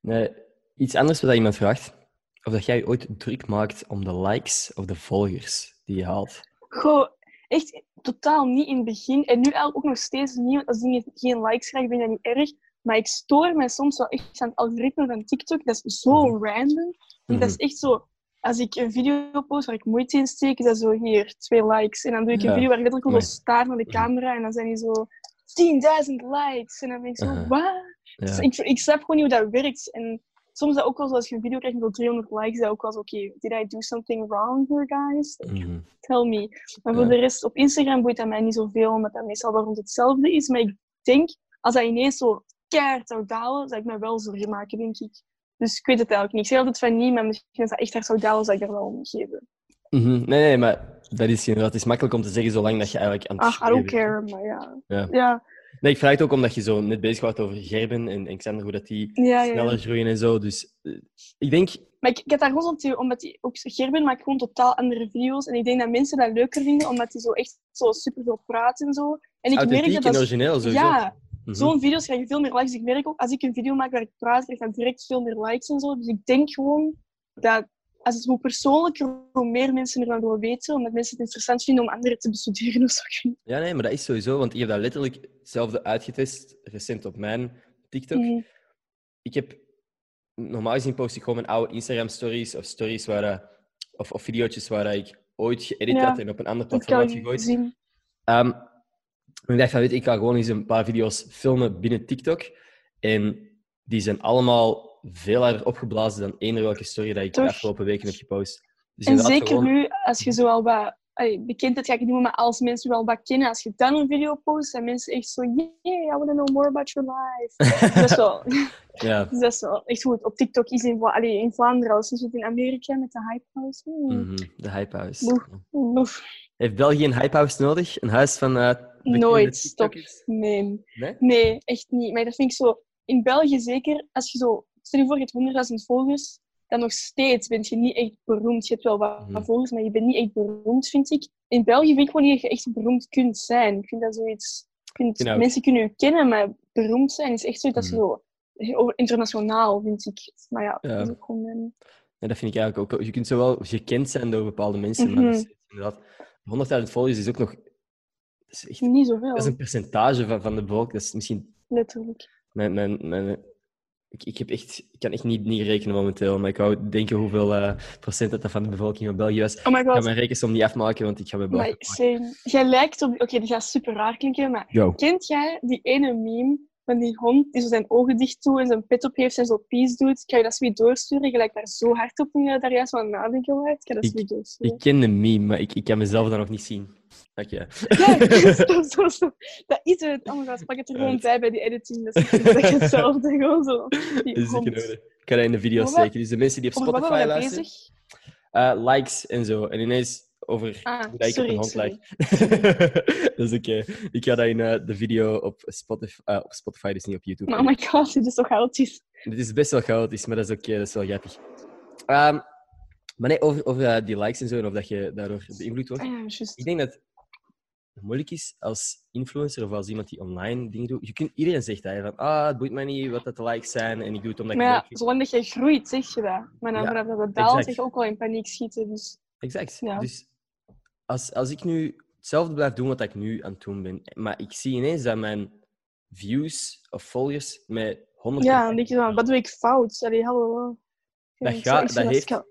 Nee, iets anders wat iemand vraagt. Of dat jij ooit druk maakt om de likes of de volgers die je haalt. Goh, echt totaal niet in het begin. En nu ook nog steeds niet. Want als dingen geen likes krijgen, vind ik dat niet erg. Maar ik stoor mij soms wel echt aan het algoritme van TikTok. Dat is zo Mhm. random. Mhm. Dat is echt zo... Als ik een video post waar ik moeite in steek, is dat zo hier, twee likes. En dan doe ik Ja. een video waar ik letterlijk Nee. zo staar naar de camera. En dan zijn die zo 10.000 likes. En dan ben ik zo, Uh-huh. wat? Ja. Dus ik, ik snap gewoon niet hoe dat werkt. En soms dat ook wel zo, als je een video krijgt met 300 likes, dat ook wel zo, oké, did I do something wrong here, guys? Mhm. Tell me. Maar voor Ja. de rest, op Instagram boeit dat mij niet zoveel, omdat dat meestal wel rond hetzelfde is. Maar ik denk, als dat ineens zo keihard zou dalen, zou ik me wel zorgen maken, denk ik. Dus ik weet het eigenlijk niet. Ik zeg altijd van niet, maar misschien als dat echt hard zou dalen, zou ik er wel om geven. Mhm. Nee, nee, maar dat is inderdaad het is makkelijk om te zeggen zolang dat je eigenlijk aan het Ach, I don't care, maar ja. Ja. Ja, Nee, ik vraag het ook omdat je zo net bezig was over Gerben en, en Xander, hoe dat die ja, ja. ja. sneller groeien en zo. Dus eh, ik denk... Maar ik, ik heb daar gewoon zo'n omdat die, ook Gerben maakt gewoon totaal andere video's. En ik denk dat mensen dat leuker vinden, omdat hij zo echt zo superveel praat en zo. En ik merk authentiek dat en dat... origineel, sowieso. Ja, Mhm. zo'n video's krijg je veel meer likes. Ik merk ook, als ik een video maak waar ik praat, krijg ik direct veel meer likes en zo. Dus ik denk gewoon dat als het hoe persoonlijker, hoe meer mensen ervan willen weten, omdat mensen het interessant vinden om anderen te bestuderen of zo. Ja, nee, maar dat is sowieso, want ik heb dat letterlijk hetzelfde uitgetest, recent op mijn TikTok. niet. Ik heb... Normaal gezien post ik gewoon mijn oude Instagram-stories of stories waar... dat- Of, of video's waar ik ooit geëdit Ja, had en op een ander platform had gegooid. Ehm, ik dacht van, weet ik ga gewoon eens een paar video's filmen binnen TikTok. En die zijn allemaal veel harder opgeblazen dan eender welke story dat ik de afgelopen weken heb gepost. Dus En zeker gewoon- nu, als je zo al wat allee, bekendheid ga ik niet noemen, maar als mensen wel wat kennen, als je dan een video post, zijn mensen echt zo, yeah, I want to know more about your life. dat is wel, Ja. dat is wel echt goed. Op TikTok is in, Vla- allee, in Vlaanderen, als je het in Amerika met de Hype House. Hmm. Mhm, De Hypehouse. Boef. Oef. Heeft België een Hypehouse nodig? Een huis van eh Nooit, stop. Nee. Nee? nee, echt niet. Maar dat vind ik zo, in België zeker, als je zo, stel je voor, je hebt 100.000 volgers, dan nog steeds ben je niet echt beroemd. Je hebt wel wat Mhm. volgers, maar je bent niet echt beroemd, vind ik. In België vind ik gewoon niet dat je echt beroemd kunt zijn. Ik vind dat zoiets... vind- mensen kunnen je kennen, maar beroemd zijn is echt zoiets dat Mhm. zo... Over internationaal, vind ik. Maar ja, Ja. dat gewoon... Nee, dat vind ik eigenlijk ook. Je kunt zowel gekend zijn door bepaalde mensen, maar Mhm. inderdaad... 100.000 volgers is ook nog is echt... Niet zoveel. Dat is een percentage van, van de bevolking. Dat is misschien... Letterlijk. Mijn, mijn, mijn, ik, ik, heb echt, ik kan echt niet, niet rekenen momenteel, maar ik wou denken hoeveel eh, procent dat van de bevolking van België was. Oh my Ik ga god. mijn rekensom niet afmaken, want ik ga mijn Maar same. Jij lijkt op... Oké, dat gaat super raar klinken, maar Yo. kent jij die ene meme van die hond die zo zijn ogen dicht doet en zijn pet op heeft en zo peace doet? Kan je dat zoiets doorsturen? Je lijkt daar zo hard op toen je daar juist van nadenken was. Ik kan dat zoiets doorsturen. Ik ken de meme, maar ik, ik kan mezelf dat nog niet zien. Oké. Ja, stop, stop, stop. Dat is het. Oh my god, pak het er gewoon bij bij die editing. Dat is is hetzelfde. Gewoon zo. Hond. in orde. Ik ga dat in de video wat- steken. Dus de mensen die op Spotify luisteren, eh, likes en zo. En ineens over Ah, hoe ik op sorry, een hond sorry. lijk. dat is oké. Ik ga dat in eh, de video op Spotify, eh, op Spotify, dus niet op YouTube. Maar oh my god, dit is toch chaotisch. Dit is best wel chaotisch, maar dat is oké, dat is wel grappig. Ehm, maar nee, over, over eh, die likes en zo, en of dat je daardoor beïnvloed wordt. Ah ja. Ik denk dat het moeilijk is als influencer of als iemand die online dingen doet. Je kunt, iedereen zegt dat, hè, van ah, het boeit mij niet wat dat de likes zijn en ik doe het omdat ik Maar ja, zolang dat jij groeit, zeg je dat. Maar dan Ja, dat het daalt, zeg je ook wel in paniek schieten. Dus Exact. Ja. Dus als, als ik nu hetzelfde blijf doen wat ik nu aan het doen ben, maar ik zie ineens dat mijn views of volgers met 100 ja, dan denk je van, wat doe ik fout? Allee, hallo. Dat gaat- dat heeft-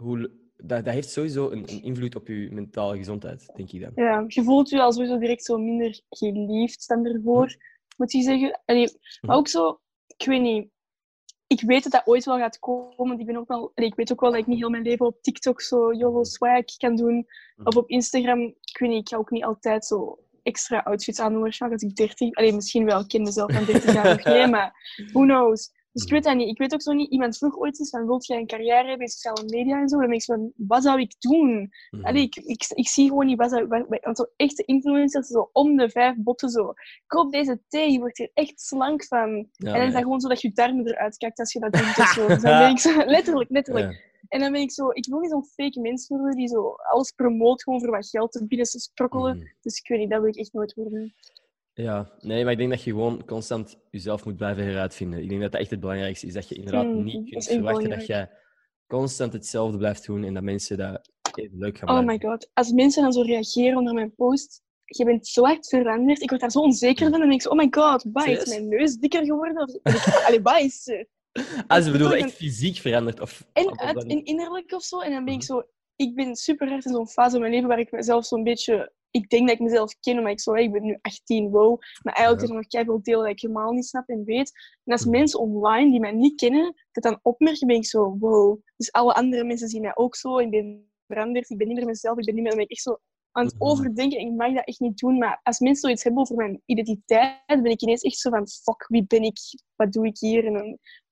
hoe, dat, dat heeft sowieso een, een invloed op je mentale gezondheid, denk ik dan. Ja, je voelt je al sowieso direct zo minder geliefd dan ervoor, moet je zeggen. Allee, maar ook zo, ik weet niet. Ik weet dat dat ooit wel gaat komen, want ik, ben ook wel, ik weet ook wel dat ik niet heel mijn leven op TikTok zo YOLO swag kan doen. Hm. Of op Instagram, ik weet niet, ik ga ook niet altijd zo extra outfits aan doen waarschijnlijk als ik 30... Allee, misschien wel, ik ken mezelf van 30 jaar nog niet, maar who knows. Dus ik weet dat niet. Ik weet ook zo niet, iemand vroeg ooit eens van, wilt jij een carrière hebben in sociale media en zo? Dan denk ik van, wat zou ik doen? Mhm. Allee, ik, ik, ik zie gewoon niet wat, zou- wat, want zo echte influencers, zo om de vijf botten zo. Koop deze thee, je wordt hier echt slank van. Ja, en dan is dat gewoon zo dat je darmen eruit kijkt als je dat doet. of zo. Dus dan ben ik zo, letterlijk, letterlijk. Ja. En dan ben ik zo, ik wil niet zo'n fake mens worden die zo alles promoot gewoon voor wat geld te binnen te sprokkelen. Mhm. Dus ik weet niet, dat wil ik echt nooit worden. Ja, nee, maar ik denk dat je gewoon constant jezelf moet blijven heruitvinden. Ik denk dat dat echt het belangrijkste is. Dat je inderdaad Mm, niet kunt echt verwachten dat jij constant hetzelfde blijft doen en dat mensen dat even leuk gaan Oh blijven. my god. Als mensen dan zo reageren onder mijn post, je bent zo hard veranderd. Ik word daar zo onzeker van. En dan denk ik zo, oh my god, wat is mijn neus dikker geworden? Of, allee, wat is er? Ah, ze bedoelen echt fysiek veranderd? Of, En uit, innerlijk of zo. En dan ben ik Mhm. zo... Ik ben super hard in zo'n fase in mijn leven waar ik mezelf zo'n beetje... Ik denk dat ik mezelf ken, maar ik, zo, ik ben nu 18, wow. Maar eigenlijk Ja. is er nog keiveel delen dat ik helemaal niet snap en weet. En als Mhm. mensen online die mij niet kennen, dat dan opmerken, ben ik zo, wow. Dus alle andere mensen zien mij ook zo. Ik ben veranderd, ik ben niet meer mezelf, ik ben niet meer... Dan ben ik echt zo aan het Mhm. overdenken. Ik mag dat echt niet doen, maar als mensen zoiets hebben over mijn identiteit, ben ik ineens echt zo van, fuck, wie ben ik? Wat doe ik hier? En dan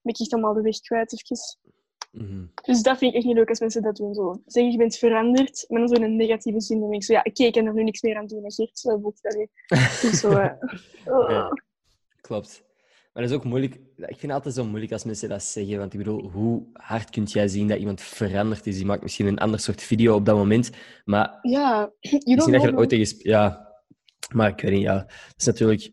ben ik echt allemaal de weg kwijt, even. Mhm. Dus dat vind ik echt niet leuk als mensen dat doen. Zo. Zeggen, je bent veranderd, maar dan zo in een negatieve zin. Dan denk ik zo, ja, oké, ik kan er nu niks meer aan doen. Dat zo niet. Dus zo, eh, oh. Ja. Klopt. Maar dat is ook moeilijk. Ik vind het altijd zo moeilijk als mensen dat zeggen. Want ik bedoel, hoe hard kun jij zien dat iemand veranderd is? Die maakt misschien een ander soort video op dat moment. Maar Ja, misschien dat je er know. ooit tegen... Ja, maar ik weet niet. Ja. Dat is natuurlijk...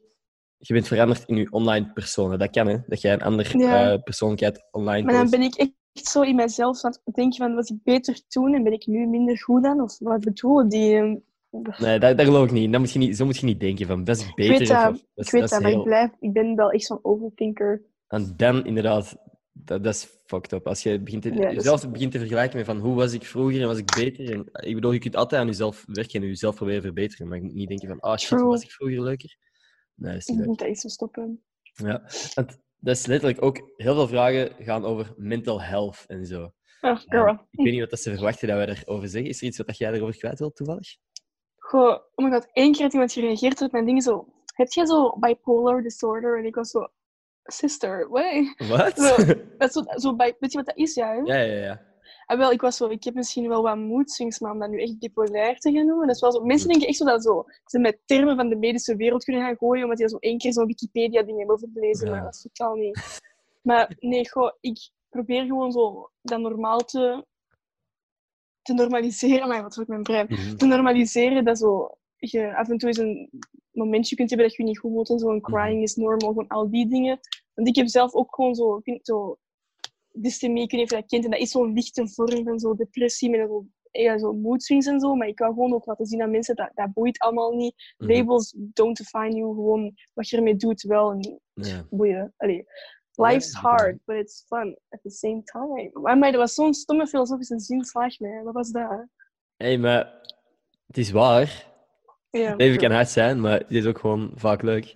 Je bent veranderd in je online persona. Dat kan, hè? Dat jij een andere Ja. eh, persoonlijkheid online Maar dan ben ik echt zo in mezelf aan het denken van, was ik beter toen en ben ik nu minder goed dan? Of wat bedoelen die? ehm, Nee, dat, dat geloof ik niet. Dat moet je niet. Zo moet je niet denken van, dat is beter. ik weet dat, of- of- ik weet is dat, maar heel- ik, blijf, ik ben wel echt zo'n overthinker. En dan inderdaad, dat, dat is fucked up. Als je begint te, Ja, dat is- jezelf begint te vergelijken met van hoe was ik vroeger en was ik beter. En, ik bedoel, je kunt altijd aan jezelf werken en jezelf proberen verbeteren. Maar je moet niet denken van, ah shit, True. was ik vroeger leuker? Nee, dat is Ik niet leuk. moet dat eens stoppen. Ja. Want dat is letterlijk ook, heel veel vragen gaan over mental health en zo. Ah, girl. En ik weet niet wat dat ze verwachten dat wij erover zeggen. Is er iets wat jij erover kwijt wilt, toevallig? Goh, oh my god, één keer had iemand gereageerd op mijn dingen zo. Heb jij zo bipolar disorder? En ik was zo, sister, what? Wat? Zo. Dat is zo, zo bij, weet je wat dat is, ja? Hè? ja, ja, ja. Ah, wel, ik was zo, ik heb misschien wel wat moedswings, maar om dat nu echt bipolair te gaan noemen, dat is wel zo. Mensen denken echt zo dat zo, ze met termen van de medische wereld kunnen gaan gooien, omdat die zo één keer zo'n Wikipedia-ding hebben overlezen, Ja. maar dat is totaal niet. Maar nee, goh, ik probeer gewoon zo dat normaal te, te normaliseren. Maar wat voor mijn brein? Mhm. te normaliseren dat zo, je af en toe eens een momentje kunt hebben dat je je niet goed voelt en zo. Een crying is normal, gewoon al die dingen. Want ik heb zelf ook gewoon zo, ik vind zo dystemie, niet of je dat. En dat is zo'n lichte vorm van zo depressie met zo ja, zo mood swings en zo, maar ik wou gewoon ook laten zien aan mensen dat dat boeit allemaal niet. Mhm. Labels don't define you, gewoon wat je ermee doet wel en Ja. boeien. Allee. Life's hard, but it's fun at the same time. Maar, maar dat was zo'n stomme filosofische zin, slaag mij. Wat was dat? Hé, maar het is waar. Ja, leven kan hard zijn, maar het is ook gewoon vaak leuk.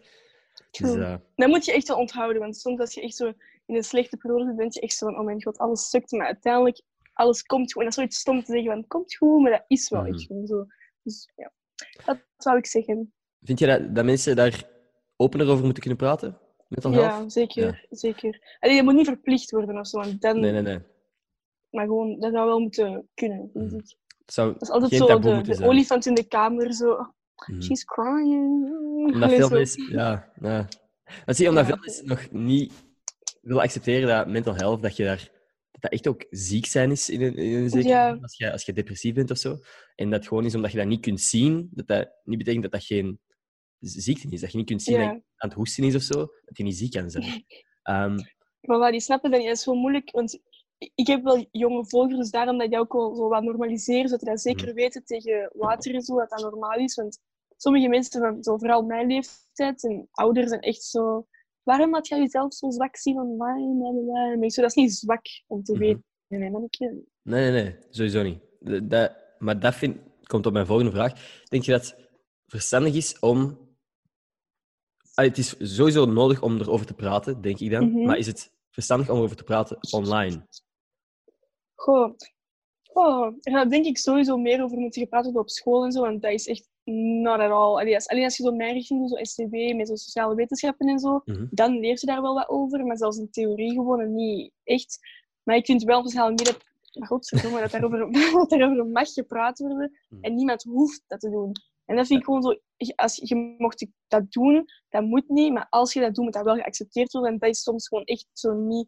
Dus, eh, Dat moet je echt wel onthouden, want soms als je echt zo in een slechte periode denk je echt zo van, oh mijn god, alles sukt, maar uiteindelijk, alles komt goed. En dat is zoiets stom te zeggen, van, het komt goed, maar dat is wel echt gewoon zo. Dus ja, dat zou ik zeggen. vind je dat, dat mensen daar opener over moeten kunnen praten? Mental health? Ja, zeker, zeker. Allee, je moet niet verplicht worden of zo, want dan, Nee, nee, nee. maar gewoon, dat zou wel moeten kunnen, Mhm. ik. Zou Dat is altijd zo de, olifant in de kamer, zo, Mhm. she's crying. Omdat veel mensen... Ja, ja. Dat zie je omdat Ja. veel mensen nog niet willen accepteren dat mental health, dat je daar... Dat dat echt ook ziek zijn is in een, in een zekere Ja. als je, als je depressief bent of zo. En dat gewoon is omdat je dat niet kunt zien, dat dat niet betekent dat dat geen ziekte is. Dat je niet kunt zien Ja. dat je aan het hoesten is of zo, dat je niet ziek kan zijn. Ehm, Maar waar die snappen dat niet, dat is wel moeilijk. Want ik heb wel jonge volgers, dus daarom dat je ook wel zo wat normaliseren, zodat dat zeker Mhm. weten tegen later en zo, dat dat normaal is. Want sommige mensen van zo, vooral mijn leeftijd en ouders zijn echt zo... Waarom had jij jezelf zo zwak zien online? Bla. En ik zo, dat is niet zwak om te Mhm. weten. Nee, nee, mannetje. Nee, nee, nee, sowieso niet. Dat, maar dat vind, komt op mijn volgende vraag. Denk je dat het verstandig is om. Allee, het is sowieso nodig om erover te praten, denk ik dan. Mhm. Maar is het verstandig om erover te praten online? Goh. Er gaat denk ik sowieso meer over moeten gepraat worden op school en zo, want dat is echt not at all. Allee, als, alleen als je zo mijn richting doet, zo STW, met zo sociale wetenschappen en zo, Mhm. dan leer je daar wel wat over, maar zelfs in theorie gewoon niet echt. Maar ik vind wel sociale media, maar godverdomme, dat daarover, dat daarover mag gepraat worden Mhm. en niemand hoeft dat te doen. En dat vind ik gewoon zo, als je, je mocht dat doen, dat moet niet, maar als je dat doet, moet dat wel geaccepteerd worden. En dat is soms gewoon echt zo niet.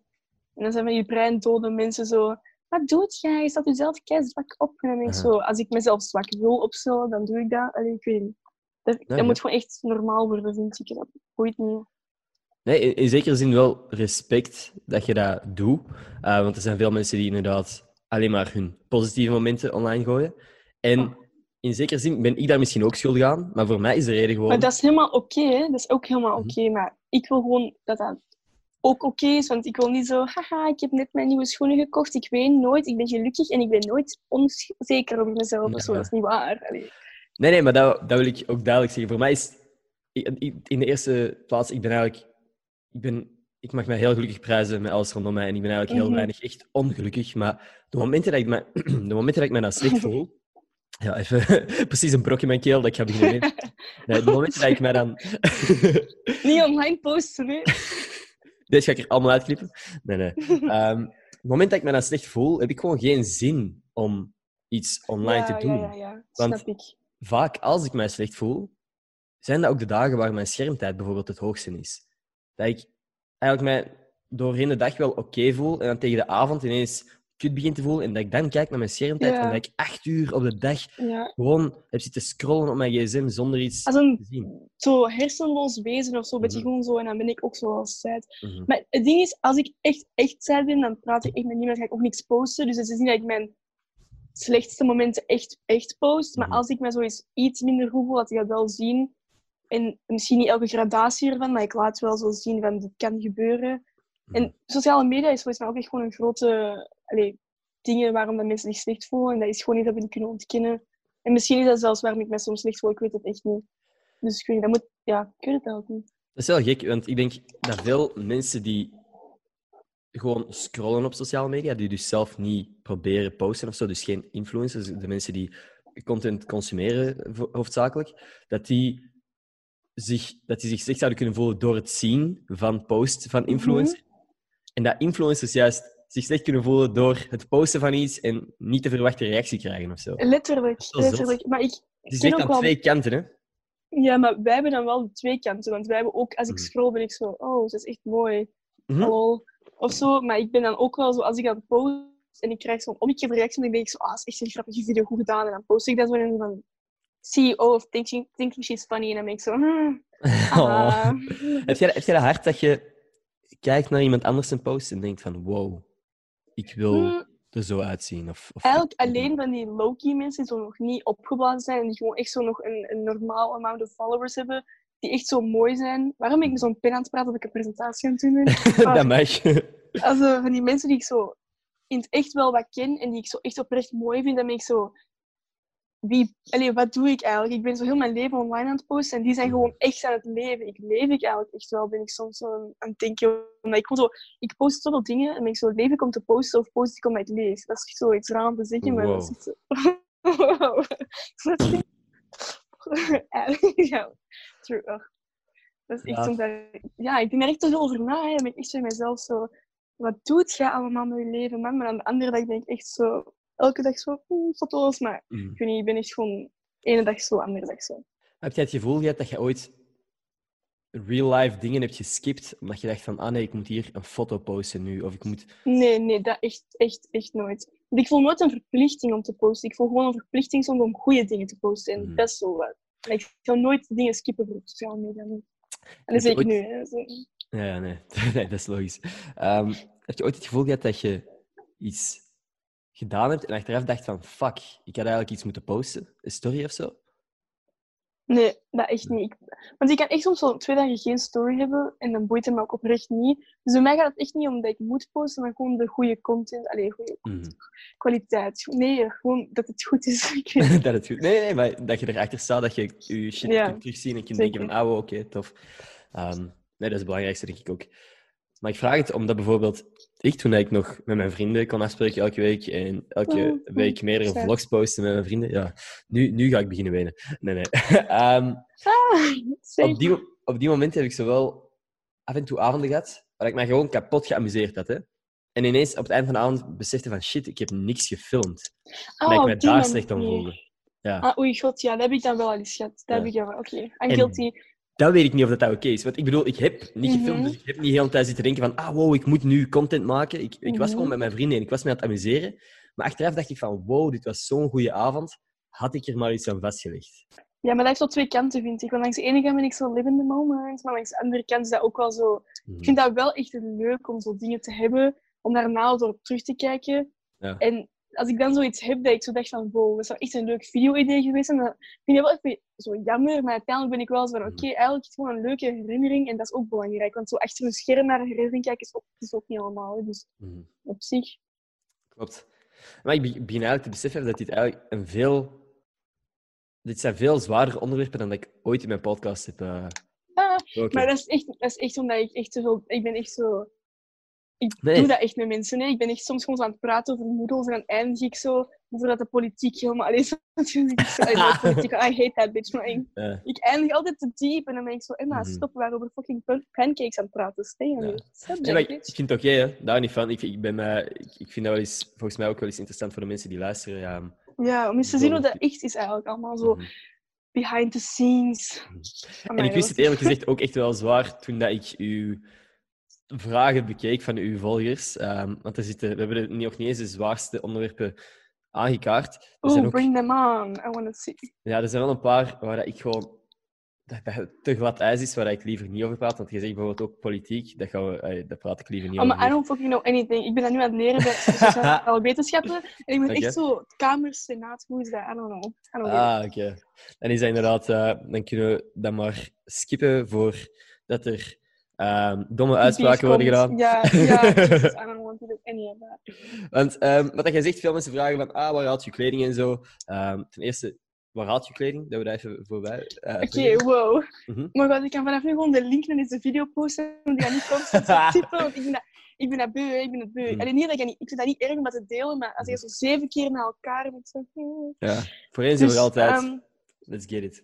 En dan zijn van die breindode mensen zo, wat doet jij? Je staat jezelf kei zwak op. En dan denk ik Aha. zo, als ik mezelf zwak wil opstellen, dan doe ik dat. Allee, ik weet niet. Dat, dat ja. moet gewoon echt normaal worden, vind ik. Dat boeit niet. Nee, in, in zekere zin wel respect dat je dat doet. Eh, want er zijn veel mensen die inderdaad alleen maar hun positieve momenten online gooien. En Oh. in zekere zin ben ik daar misschien ook schuldig aan. Maar voor mij is de reden gewoon. Maar dat is helemaal oké. Dat is ook helemaal Mhm. oké. Maar ik wil gewoon dat dat ook oké is. Want ik wil niet zo, haha, ik heb net mijn nieuwe schoenen gekocht. Ik weet nooit, ik ben gelukkig en ik ben nooit onzeker over mezelf. of zo. Ja. Dat is niet waar. Allee. Nee, nee, maar dat, dat wil ik ook duidelijk zeggen. Voor mij is in de eerste plaats, ik ben eigenlijk, ik, ben, ik mag mij heel gelukkig prijzen met alles rondom mij en ik ben eigenlijk heel Mhm. weinig echt ongelukkig. Maar de momenten dat ik mij, de momenten dat ik mij dan slecht voel, ja, even precies een brok in mijn keel dat ik ga beginnen. Nee, de momenten dat ik mij dan, Niet online posten, hè. Deze ga ik er allemaal uitknippen. Nee, nee. Ehm, het moment dat ik me dan slecht voel, heb ik gewoon geen zin om iets online ja, te doen. Ja, ja, ja. Want- Snap ik. vaak als ik mij slecht voel, zijn dat ook de dagen waar mijn schermtijd bijvoorbeeld het hoogste is. Dat ik eigenlijk mij doorheen de dag wel oké voel en dan tegen de avond ineens kut begin te voelen en dat ik dan kijk naar mijn schermtijd Ja. en dat ik acht uur op de dag Ja. gewoon heb zitten scrollen op mijn gsm zonder iets Als een te zien. zo hersenloos wezen of zo, beetje Mhm. gewoon zo. En dan ben ik ook zo als sad. Mhm. Maar het ding is, als ik echt, echt ben, dan praat ik echt met niemand, ga ik ook niks posten. Dus het is niet dat ik mijn slechtste momenten echt, echt post. Maar Mhm. als ik me zoiets iets minder goed voel, laat ik dat wel zien. En misschien niet elke gradatie ervan, maar ik laat wel zo zien van dit kan gebeuren. En sociale media is volgens mij ook echt gewoon een grote allee, dingen waarom dat mensen zich slecht voelen. En dat is gewoon niet dat we niet kunnen ontkennen. En misschien is dat zelfs waarom ik me soms slecht voel, ik weet het echt niet. Dus ik weet niet, dat moet, ja, ik weet het eigenlijk niet. Dat is wel gek, want ik denk dat veel mensen die gewoon scrollen op sociale media, die dus zelf niet proberen posten of zo, dus geen influencers, de mensen die content consumeren hoofdzakelijk, dat die zich, dat die zich slecht zouden kunnen voelen door het zien van posts van influencers. En dat influencers juist zich slecht kunnen voelen door het posten van iets en niet de verwachte reactie krijgen of zo. Letterlijk, letterlijk. Maar ik Het is echt aan wel... twee kanten, hè? Ja, maar wij hebben dan wel twee kanten. Want wij hebben ook, als ik Mhm. scroll, ben ik zo, oh, dat is echt mooi. Hallo. Of zo. Maar ik ben dan ook wel zo, als ik dan post en ik krijg zo'n omgekeerde reactie, dan denk ik zo, ah, dat is echt een grappige video, goed gedaan. En dan post ik dat zo en dan van, CEO of thinking, thinking she's funny. En dan ben ik zo, hmm, Oh. Heb jij, heb jij dat hart dat je kijkt naar iemand anders een post en denkt van wow, ik wil Hmm, er zo uitzien? Of, of Eigenlijk alleen van die low-key mensen die zo nog niet opgeblazen zijn en die gewoon echt zo nog een, een normaal amount of followers hebben, die echt zo mooi zijn. Waarom ben ik met zo'n pen aan het praten dat ik een presentatie aan het doen ben? Dat mag. also, van die mensen die ik zo in het echt wel wat ken en die ik zo echt oprecht mooi vind, dan ben ik zo... Wie, allee, wat doe ik eigenlijk? Ik ben zo heel mijn leven online aan het posten en die zijn gewoon echt aan het leven. Ik leef ik eigenlijk echt wel, ben ik soms zo aan het denken. Omdat ik, zo, ik post zoveel dingen en ben ik zo, leef ik om te posten of post ik omdat ik leef? Dat is echt zoiets raar om te zeggen, maar dat is zo... Wow. Dat is echt- Eigenlijk, ja. True. Dat is echt Ja. Ja, ik denk daar echt te veel over na. Hè. Dan ben ik echt in mezelf zo... Wat doet jij allemaal met je leven, man? Maar aan de andere dag denk ik echt zo... Elke dag zo... foto's, maar Mm. ik weet niet, ik ben echt gewoon... Ene dag zo, andere dag zo. Heb jij het gevoel gehad dat je ooit real-life dingen hebt geskipt, omdat je dacht van, ah nee, ik moet hier een foto posten nu, of ik moet... Nee, nee, dat echt, echt, echt nooit. Want ik voel nooit een verplichting om te posten. Ik voel gewoon een verplichting soms om goede dingen te posten. En Mhm. dat is zo wat. Ik zou nooit dingen skippen voor sociale media. En dat zeg ik ooit- nu. Hè. Zo. Ja, ja, nee. nee, dat is logisch. Ehm, heb je ooit het gevoel gehad dat je iets gedaan hebt en achteraf dacht van, fuck, ik had eigenlijk iets moeten posten? Een story of zo? Nee, dat echt niet. Want ik kan echt soms zo twee dagen geen story hebben en dan boeit het me ook oprecht niet. Dus bij mij gaat het echt niet omdat ik moet posten, maar gewoon de goede content. Allee, goede Mhm. kwaliteit. Nee, gewoon dat het goed is. Dat het goed... Nee, nee, maar dat je erachter staat, dat je je shit Ja, kunt terugzien en kunt denken van, ah, oké, tof. Ehm, nee, dat is het belangrijkste, denk ik ook. Maar ik vraag het omdat bijvoorbeeld ik, toen ik nog met mijn vrienden kon afspreken elke week en elke Oh, week meerdere vlogs posten met mijn vrienden, ja, nu, nu ga ik beginnen wenen. Nee, nee. Ehm, Ah, op, die, op die moment heb ik zowel af en toe avonden gehad, waar ik me gewoon kapot geamuseerd had. Hè? En ineens op het eind van de avond besefte van, shit, ik heb niks gefilmd. En dat ik me daar slecht om voelde. Ja. Ah, oei, god, ja, dat heb ik dan wel al eens gehad. Dat Ja. heb ik dan wel. Oké, I'm En- guilty. Dat weet ik niet of dat, dat oké is. Want ik bedoel, ik heb niet gefilmd, Mhm. dus ik heb niet de hele tijd zitten denken van, ah, wow, ik moet nu content maken. Ik, ik was Mhm. gewoon met mijn vrienden en ik was me aan het amuseren. Maar achteraf dacht ik van, wow, dit was zo'n goede avond. Had ik er maar iets aan vastgelegd. Ja, maar dat heeft wel twee kanten, vind ik. Want langs de ene kant ben ik zo live in the moment, maar langs de andere kant is dat ook wel zo... Mhm. Ik vind dat wel echt leuk om zo dingen te hebben, om daarna zo op terug te kijken. Ja. En als ik dan zoiets heb dat ik zo dacht van, wow, dat zou echt een leuk video-idee geweest zijn, dan vind ik dat wel even zo jammer. Maar uiteindelijk ben ik wel zo van, oké, Mhm. eigenlijk is het gewoon een leuke herinnering en dat is ook belangrijk. Want zo achter een scherm naar een herinnering kijken is ook, is ook niet allemaal. hè. Dus Mhm. op zich... Klopt. Maar ik be- begin eigenlijk te beseffen dat dit eigenlijk een veel... Dit zijn veel zwaardere onderwerpen dan dat ik ooit in mijn podcast heb eh Ah. Maar dat is, echt, dat is echt omdat ik echt te veel... Ik ben echt zo... Ik Nee. doe dat echt met mensen. Ik ben echt soms gewoon aan het praten over noedels en dan eindig ik zo over dat de politiek helemaal... Allee, zo, zo, I love politiek, I hate that bitch. Maar ik, ik eindig altijd te diep en dan ben ik zo... Emma, Mhm. stop, we waren over fucking pan- pancakes aan het praten. Stay Ja. Nee, maar ik, ik vind het oké, hè. daar niet van. Ik, ik, ben, eh, ik, ik vind dat wel eens, volgens mij ook wel eens interessant voor de mensen die luisteren. Ja. Ja, om eens te zien hoe dat echt is eigenlijk. Allemaal zo Mhm. behind the scenes. En Amai, ik wist het eerlijk gezegd ook echt wel zwaar toen dat ik uw vragen bekeek van uw volgers. Ehm, want er zitten, we hebben nog niet eens de zwaarste onderwerpen aangekaart. Er zijn Oh, ook, bring them on. I want to see. ja, er zijn wel een paar waar dat ik gewoon dat, dat te glad ijs is, waar dat ik liever niet over praat. Want je zegt bijvoorbeeld ook politiek, dat, gaan we, daar praat ik liever niet Oh, over. maar I don't fucking know anything. Ik ben dat nu aan het leren bij sociale wetenschappen. En ik ben echt zo, kamer, senaat, hoe is dat? I don't know. I don't it. Ah, oké. Dan is dat inderdaad, eh, dan kunnen we dat maar skippen voor dat er ehm, domme uitspraken worden gedaan. komt. Ja, ja. I don't want to do any of that. Want ehm, wat jij zegt, veel mensen vragen van, ah, waar haalt je kleding en zo. Ehm, ten eerste, waar haalt je kleding? Dat we dat even voorbij eh, Oké, wow. Mhm. Maar god, ik kan vanaf nu gewoon de link naar deze video posten. Want die gaat niet constant zo typen. Want ik ben dat, ik ben dat beu, hè, ik ben het beu. Mhm. Alleen niet dat ik, niet, ik vind dat niet erg om dat te delen, maar als je zo zeven keer na elkaar moet zo... Ja, voor eens en Dus, voor altijd. Let's get it.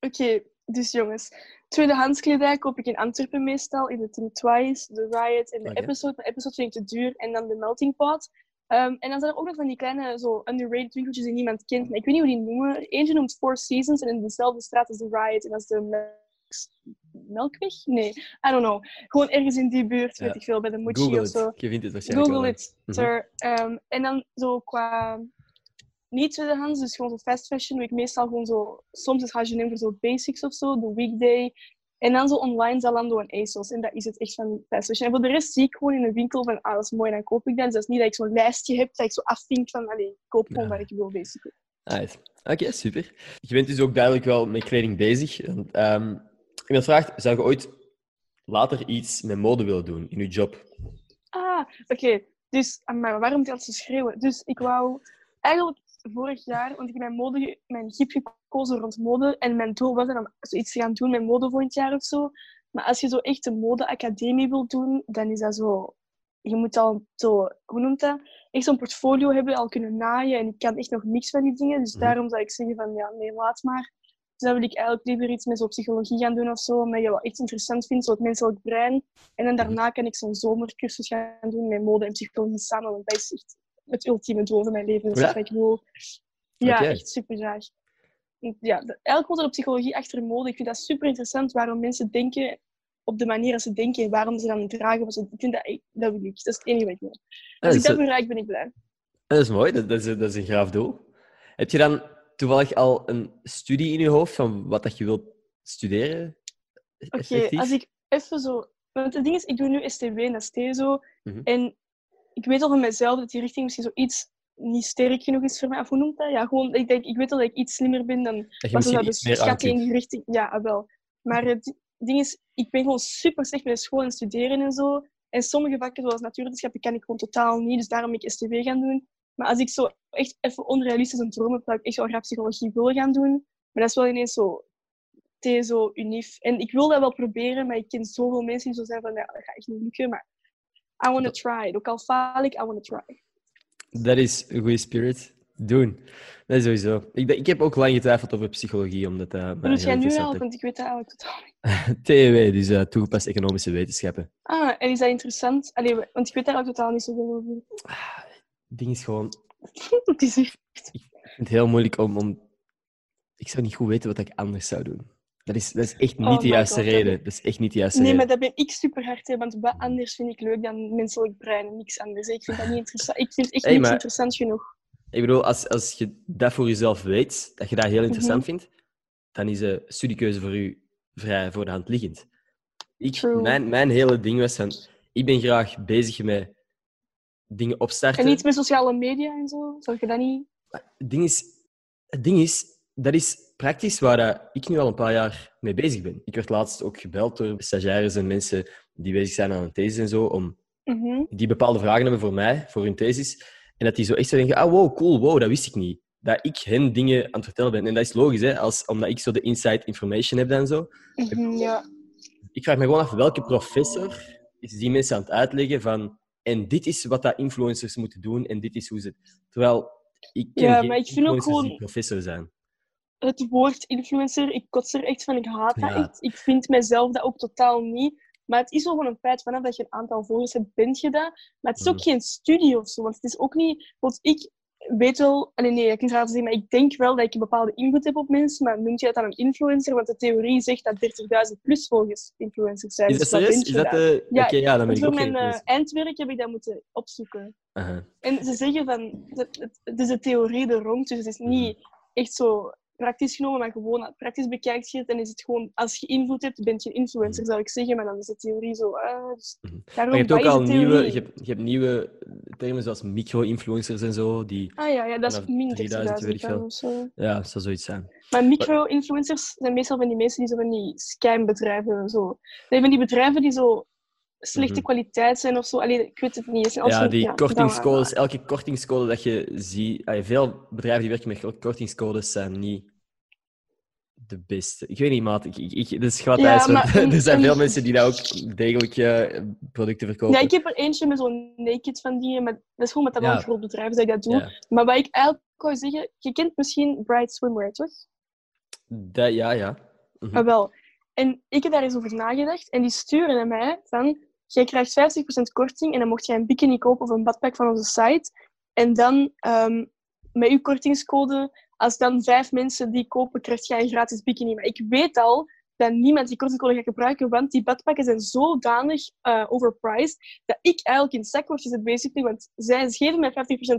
Oké, dus jongens. Tweedehands kledij koop ik in Antwerpen meestal, in de Tim Twice, de Riot en de. Episode. De Episode vind ik te duur en dan de Melting Pot. Ehm, en dan zijn er ook nog van die kleine, zo underrated winkeltjes die niemand kent. Maar ik weet niet hoe die noemen. Eentje noemt Four Seasons en in dezelfde straat is de Riot en dat is de Melk- Melkweg? Nee, I don't know. Gewoon ergens in die buurt, Ja. weet ik veel, bij de Mochi Google of zo. it. Je vindt het waarschijnlijk Google it, en dan zo qua niet tweedehands, dus gewoon zo fast fashion, doe ik meestal gewoon zo, soms is H&M voor zo basics of zo, de weekday. En dan zo online Zalando en ASOS. En dat is het echt van fast fashion. En voor de rest zie ik gewoon in een winkel van, ah, dat is mooi, dan koop ik dat. Dus dat is niet dat ik zo'n lijstje heb, dat ik zo afvink van, allee, ik koop gewoon Ja. wat ik wil, basically. Nice. Oké, super. Je bent dus ook duidelijk wel met kleding bezig. En, ehm, iemand vraagt, zou je ooit later iets met mode willen doen in je job? Ah, oké. Dus, ah, maar waarom moet je altijd zo schreeuwen? Dus ik wou eigenlijk vorig jaar, want ik heb mijn, mode, mijn giep gekozen rond mode. En mijn doel was dan om zoiets te gaan doen met mode volgend jaar of zo. Maar als je zo echt een modeacademie wilt doen, dan is dat zo... Je moet al zo, hoe noemt dat? Echt zo'n portfolio hebben, al kunnen naaien. En ik kan echt nog niks van die dingen. Dus Mhm. daarom zou ik zeggen van, ja, nee, laat maar. Dus dan wil ik eigenlijk liever iets met zo psychologie gaan doen of zo. Omdat je wel echt interessant vindt, zo het menselijk brein. En dan daarna kan ik zo'n zomercursus gaan doen met mode en psychologie samen. Want dat is echt het ultieme doel van mijn leven. Dat is Ja? ik wil. Ja, echt super graag. Ja, eigenlijk wordt er op psychologie achter mode. Ik vind dat super interessant waarom mensen denken op de manier als ze denken en waarom ze dan dragen. ze- Ik vind dat, echt- dat wil ik. Dat is het enige wat ik wil. Als dat, ik dat bereik, ben ik blij. dat is mooi, dat, dat, is, dat is een graaf doel. Heb je dan toevallig al een studie in je hoofd van wat dat je wilt studeren? Oké, als ik even zo... Want het ding is, ik doe nu STW en STSO. Mhm. En ik weet al van mezelf dat die richting misschien zoiets niet sterk genoeg is voor mij. Of hoe noemt dat? Ja, gewoon, ik, denk, ik weet al dat ik iets slimmer ben dan dat je meer schatten in die richting. Ja, ah, wel. Maar het ding is, ik ben gewoon super slecht met de school en studeren en zo. En sommige vakken, zoals natuurwetenschappen, kan ik gewoon totaal niet. Dus daarom ben ik STW gaan doen. Maar als ik zo echt even onrealistisch een droom heb, zou ik echt wel graag psychologie willen gaan doen. Maar dat is wel ineens zo TSO, UNIF. En ik wil dat wel proberen, maar ik ken zoveel mensen die zo zijn van, ja, dat gaat echt niet lukken. Maar I want to try it. Ook al faal ik, I want to try. Dat is een goede spirit. Doen. Dat is sowieso. Ik, ik heb ook lang getwijfeld over psychologie, omdat dat heel jij nu eigenlijk? Want ik weet dat eigenlijk totaal niet. TEW, dus eh, toegepaste economische wetenschappen. Ah, en is dat interessant? Allee, want ik weet daar eigenlijk totaal niet zoveel over. Het ding is gewoon, Het is echt... ik vind het heel moeilijk om, om... Ik zou niet goed weten wat ik anders zou doen. Dat is, dat is echt niet Oh de juiste God, reden. Dat is echt niet de juiste Nee, reden. maar dat ben ik super hard, hè, want wat anders vind ik leuk dan menselijk brein. Niks anders. hè. Ik vind dat niet interessant. Ik vind echt Hey, niks maar- interessant genoeg. Ik bedoel, als, als je dat voor jezelf weet, dat je dat heel interessant Mhm. vindt, dan is een studiekeuze voor u vrij voor de hand liggend. Ik, True. mijn, mijn hele ding was van, ik ben graag bezig met dingen opstarten. En iets met sociale media en zo. Zou je dat niet... Het ding is, het ding is, dat is praktisch waar dat ik nu al een paar jaar mee bezig ben. Ik werd laatst ook gebeld door stagiaires en mensen die bezig zijn aan een thesis en zo, om Mhm. die bepaalde vragen hebben voor mij, voor hun thesis. En dat die zo echt zo denken, ah wow, cool, wow, dat wist ik niet. Dat ik hen dingen aan het vertellen ben. En dat is logisch, hè, als, omdat ik zo de inside information heb en zo. Mhm, ja. Ik vraag me gewoon af, welke professor is die mensen aan het uitleggen van en dit is wat dat influencers moeten doen en dit is hoe ze... Terwijl, ik ken Ja, geen maar ik vind ook influencers die gewoon- professor zijn. Het woord influencer, ik kots er echt van. Ik haat dat Ja. echt. Ik vind mezelf dat ook totaal niet. Maar het is wel gewoon een feit, vanaf dat je een aantal volgers hebt, bent je dat. Maar het is ook Mhm. geen studie of zo. Want het is ook niet... Want ik weet wel... Allee, nee, ik kan het zeggen, maar ik denk wel dat ik een bepaalde invloed heb op mensen. Maar noemt je dat dan een influencer? Want de theorie zegt dat 30.000 plus volgers influencers zijn. Is dat Dus serieus? Is dat de... Ja, ja, dan ben ik voor mijn eh, eindwerk heb ik dat moeten opzoeken. En ze zeggen van, het, is de theorie er rond, dus het is niet echt zo praktisch genomen, maar gewoon praktisch bekijkt je het, dan is het gewoon, als je invloed hebt, ben je een influencer, zou ik zeggen, maar dan is de theorie zo, ah, dus Mhm. daarom, Maar je hebt ook al nieuwe, je hebt, je hebt nieuwe termen zoals micro-influencers en zo. Die, Ah ja, ja, dat is minder 3000, weet ik 30.000 veel. of zo. ja, dat zou zoiets zijn. Maar micro-influencers zijn meestal van die mensen die zo van die scambedrijven en zo. Nee, van die bedrijven die zo slechte Mhm. kwaliteit zijn of zo. Allee, ik weet het niet. Ja, die kortingscodes, elke kortingscode dat je ziet... veel bedrijven die werken met kortingscodes zijn niet de beste. Ik weet niet, maat. Ik, ik, ik, dat is glad Ja, maar er zijn veel mensen die daar ook degelijk eh, producten verkopen. Ja, ik heb er eentje met zo'n naked van die, maar dat is gewoon met dat Ja. een groot bedrijf dat ik dat doe. Ja, Maar wat ik eigenlijk wou zeggen, je kent misschien Bright Swimwear, toch? dat, ja, ja. Mhm. Ah, wel. En ik heb daar eens over nagedacht en die sturen naar mij van, jij krijgt 50% korting en dan mocht jij een bikini kopen of een badpak van onze site. En dan ehm, met uw kortingscode, als dan vijf mensen die kopen, krijg jij een gratis bikini. Maar ik weet al dat niemand die kortingscode gaat gebruiken, want die badpakken zijn zodanig uh, overpriced dat ik eigenlijk in zak word gezet, basically. Want zij geven mij 50%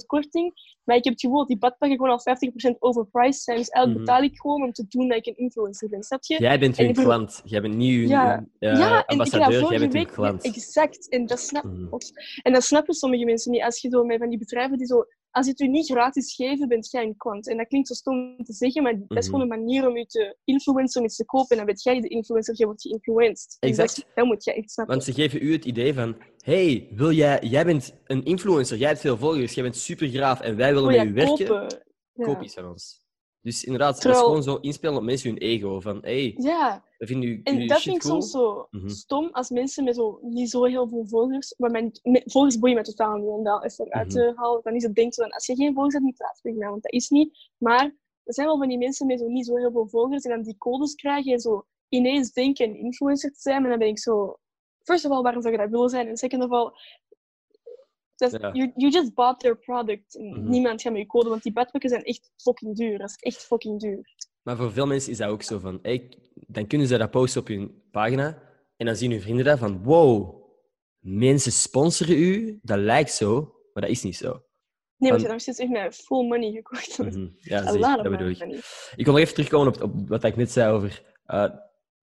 korting, maar ik heb het gevoel dat die badpakken gewoon al 50% overpriced zijn. Dus eigenlijk Mhm. betaal ik gewoon om te doen dat ik een influencer ben, snap je? Jij bent En hun klant. Jij bent niet hun, Ja. eh, ja, en heb dat ambassadeur, jij bent hun klant. Exact, en dat, snap, Mhm. en dat snappen sommige mensen niet. Als je zo met van die bedrijven die zo... Als ze het u niet gratis geven, bent jij een klant. En dat klinkt zo stom te zeggen, maar dat is Mhm. gewoon een manier om je te influencen, om iets te kopen. En dan ben jij de influencer, jij wordt geïnfluenced. En Exact. Dat, dat moet jij echt snappen. Want ze geven u het idee van: hey, wil jij, jij bent een influencer, jij hebt veel volgers, jij bent super graaf en wij willen Wil met u werken. Ja. Koop iets van ons. Dus inderdaad, dat is gewoon zo inspelen op mensen hun ego. Van hey, Ja, en dat vind ik cool. soms zo Mhm. stom als mensen met zo niet zo heel veel volgers, maar mijn volgers boeien me totaal niet om dat even eruit Mhm. te halen. Dan is het denkt van, als je geen volgers hebt, niet praten met mij, want dat is niet. Maar er zijn wel van die mensen met zo niet zo heel veel volgers en dan die codes krijgen en zo ineens denken een influencer te zijn. En dan ben ik zo, first of all, waarom zou je dat willen zijn? En second of all, is- Ja. you, you just bought their product. En Mhm. Niemand gaat met je code, want die badpakken zijn echt fucking duur. Dat is echt fucking duur. Maar voor veel mensen is dat ook zo van: hey, dan kunnen ze dat posten op hun pagina en dan zien hun vrienden dat van: wow, mensen sponsoren u, dat lijkt zo, maar dat is niet zo. Nee, want je hebt nog steeds echt met full money gekocht. Mhm. Ja, lot dat bedoel ik. Ik wil nog even terugkomen op, op wat ik net zei over eh,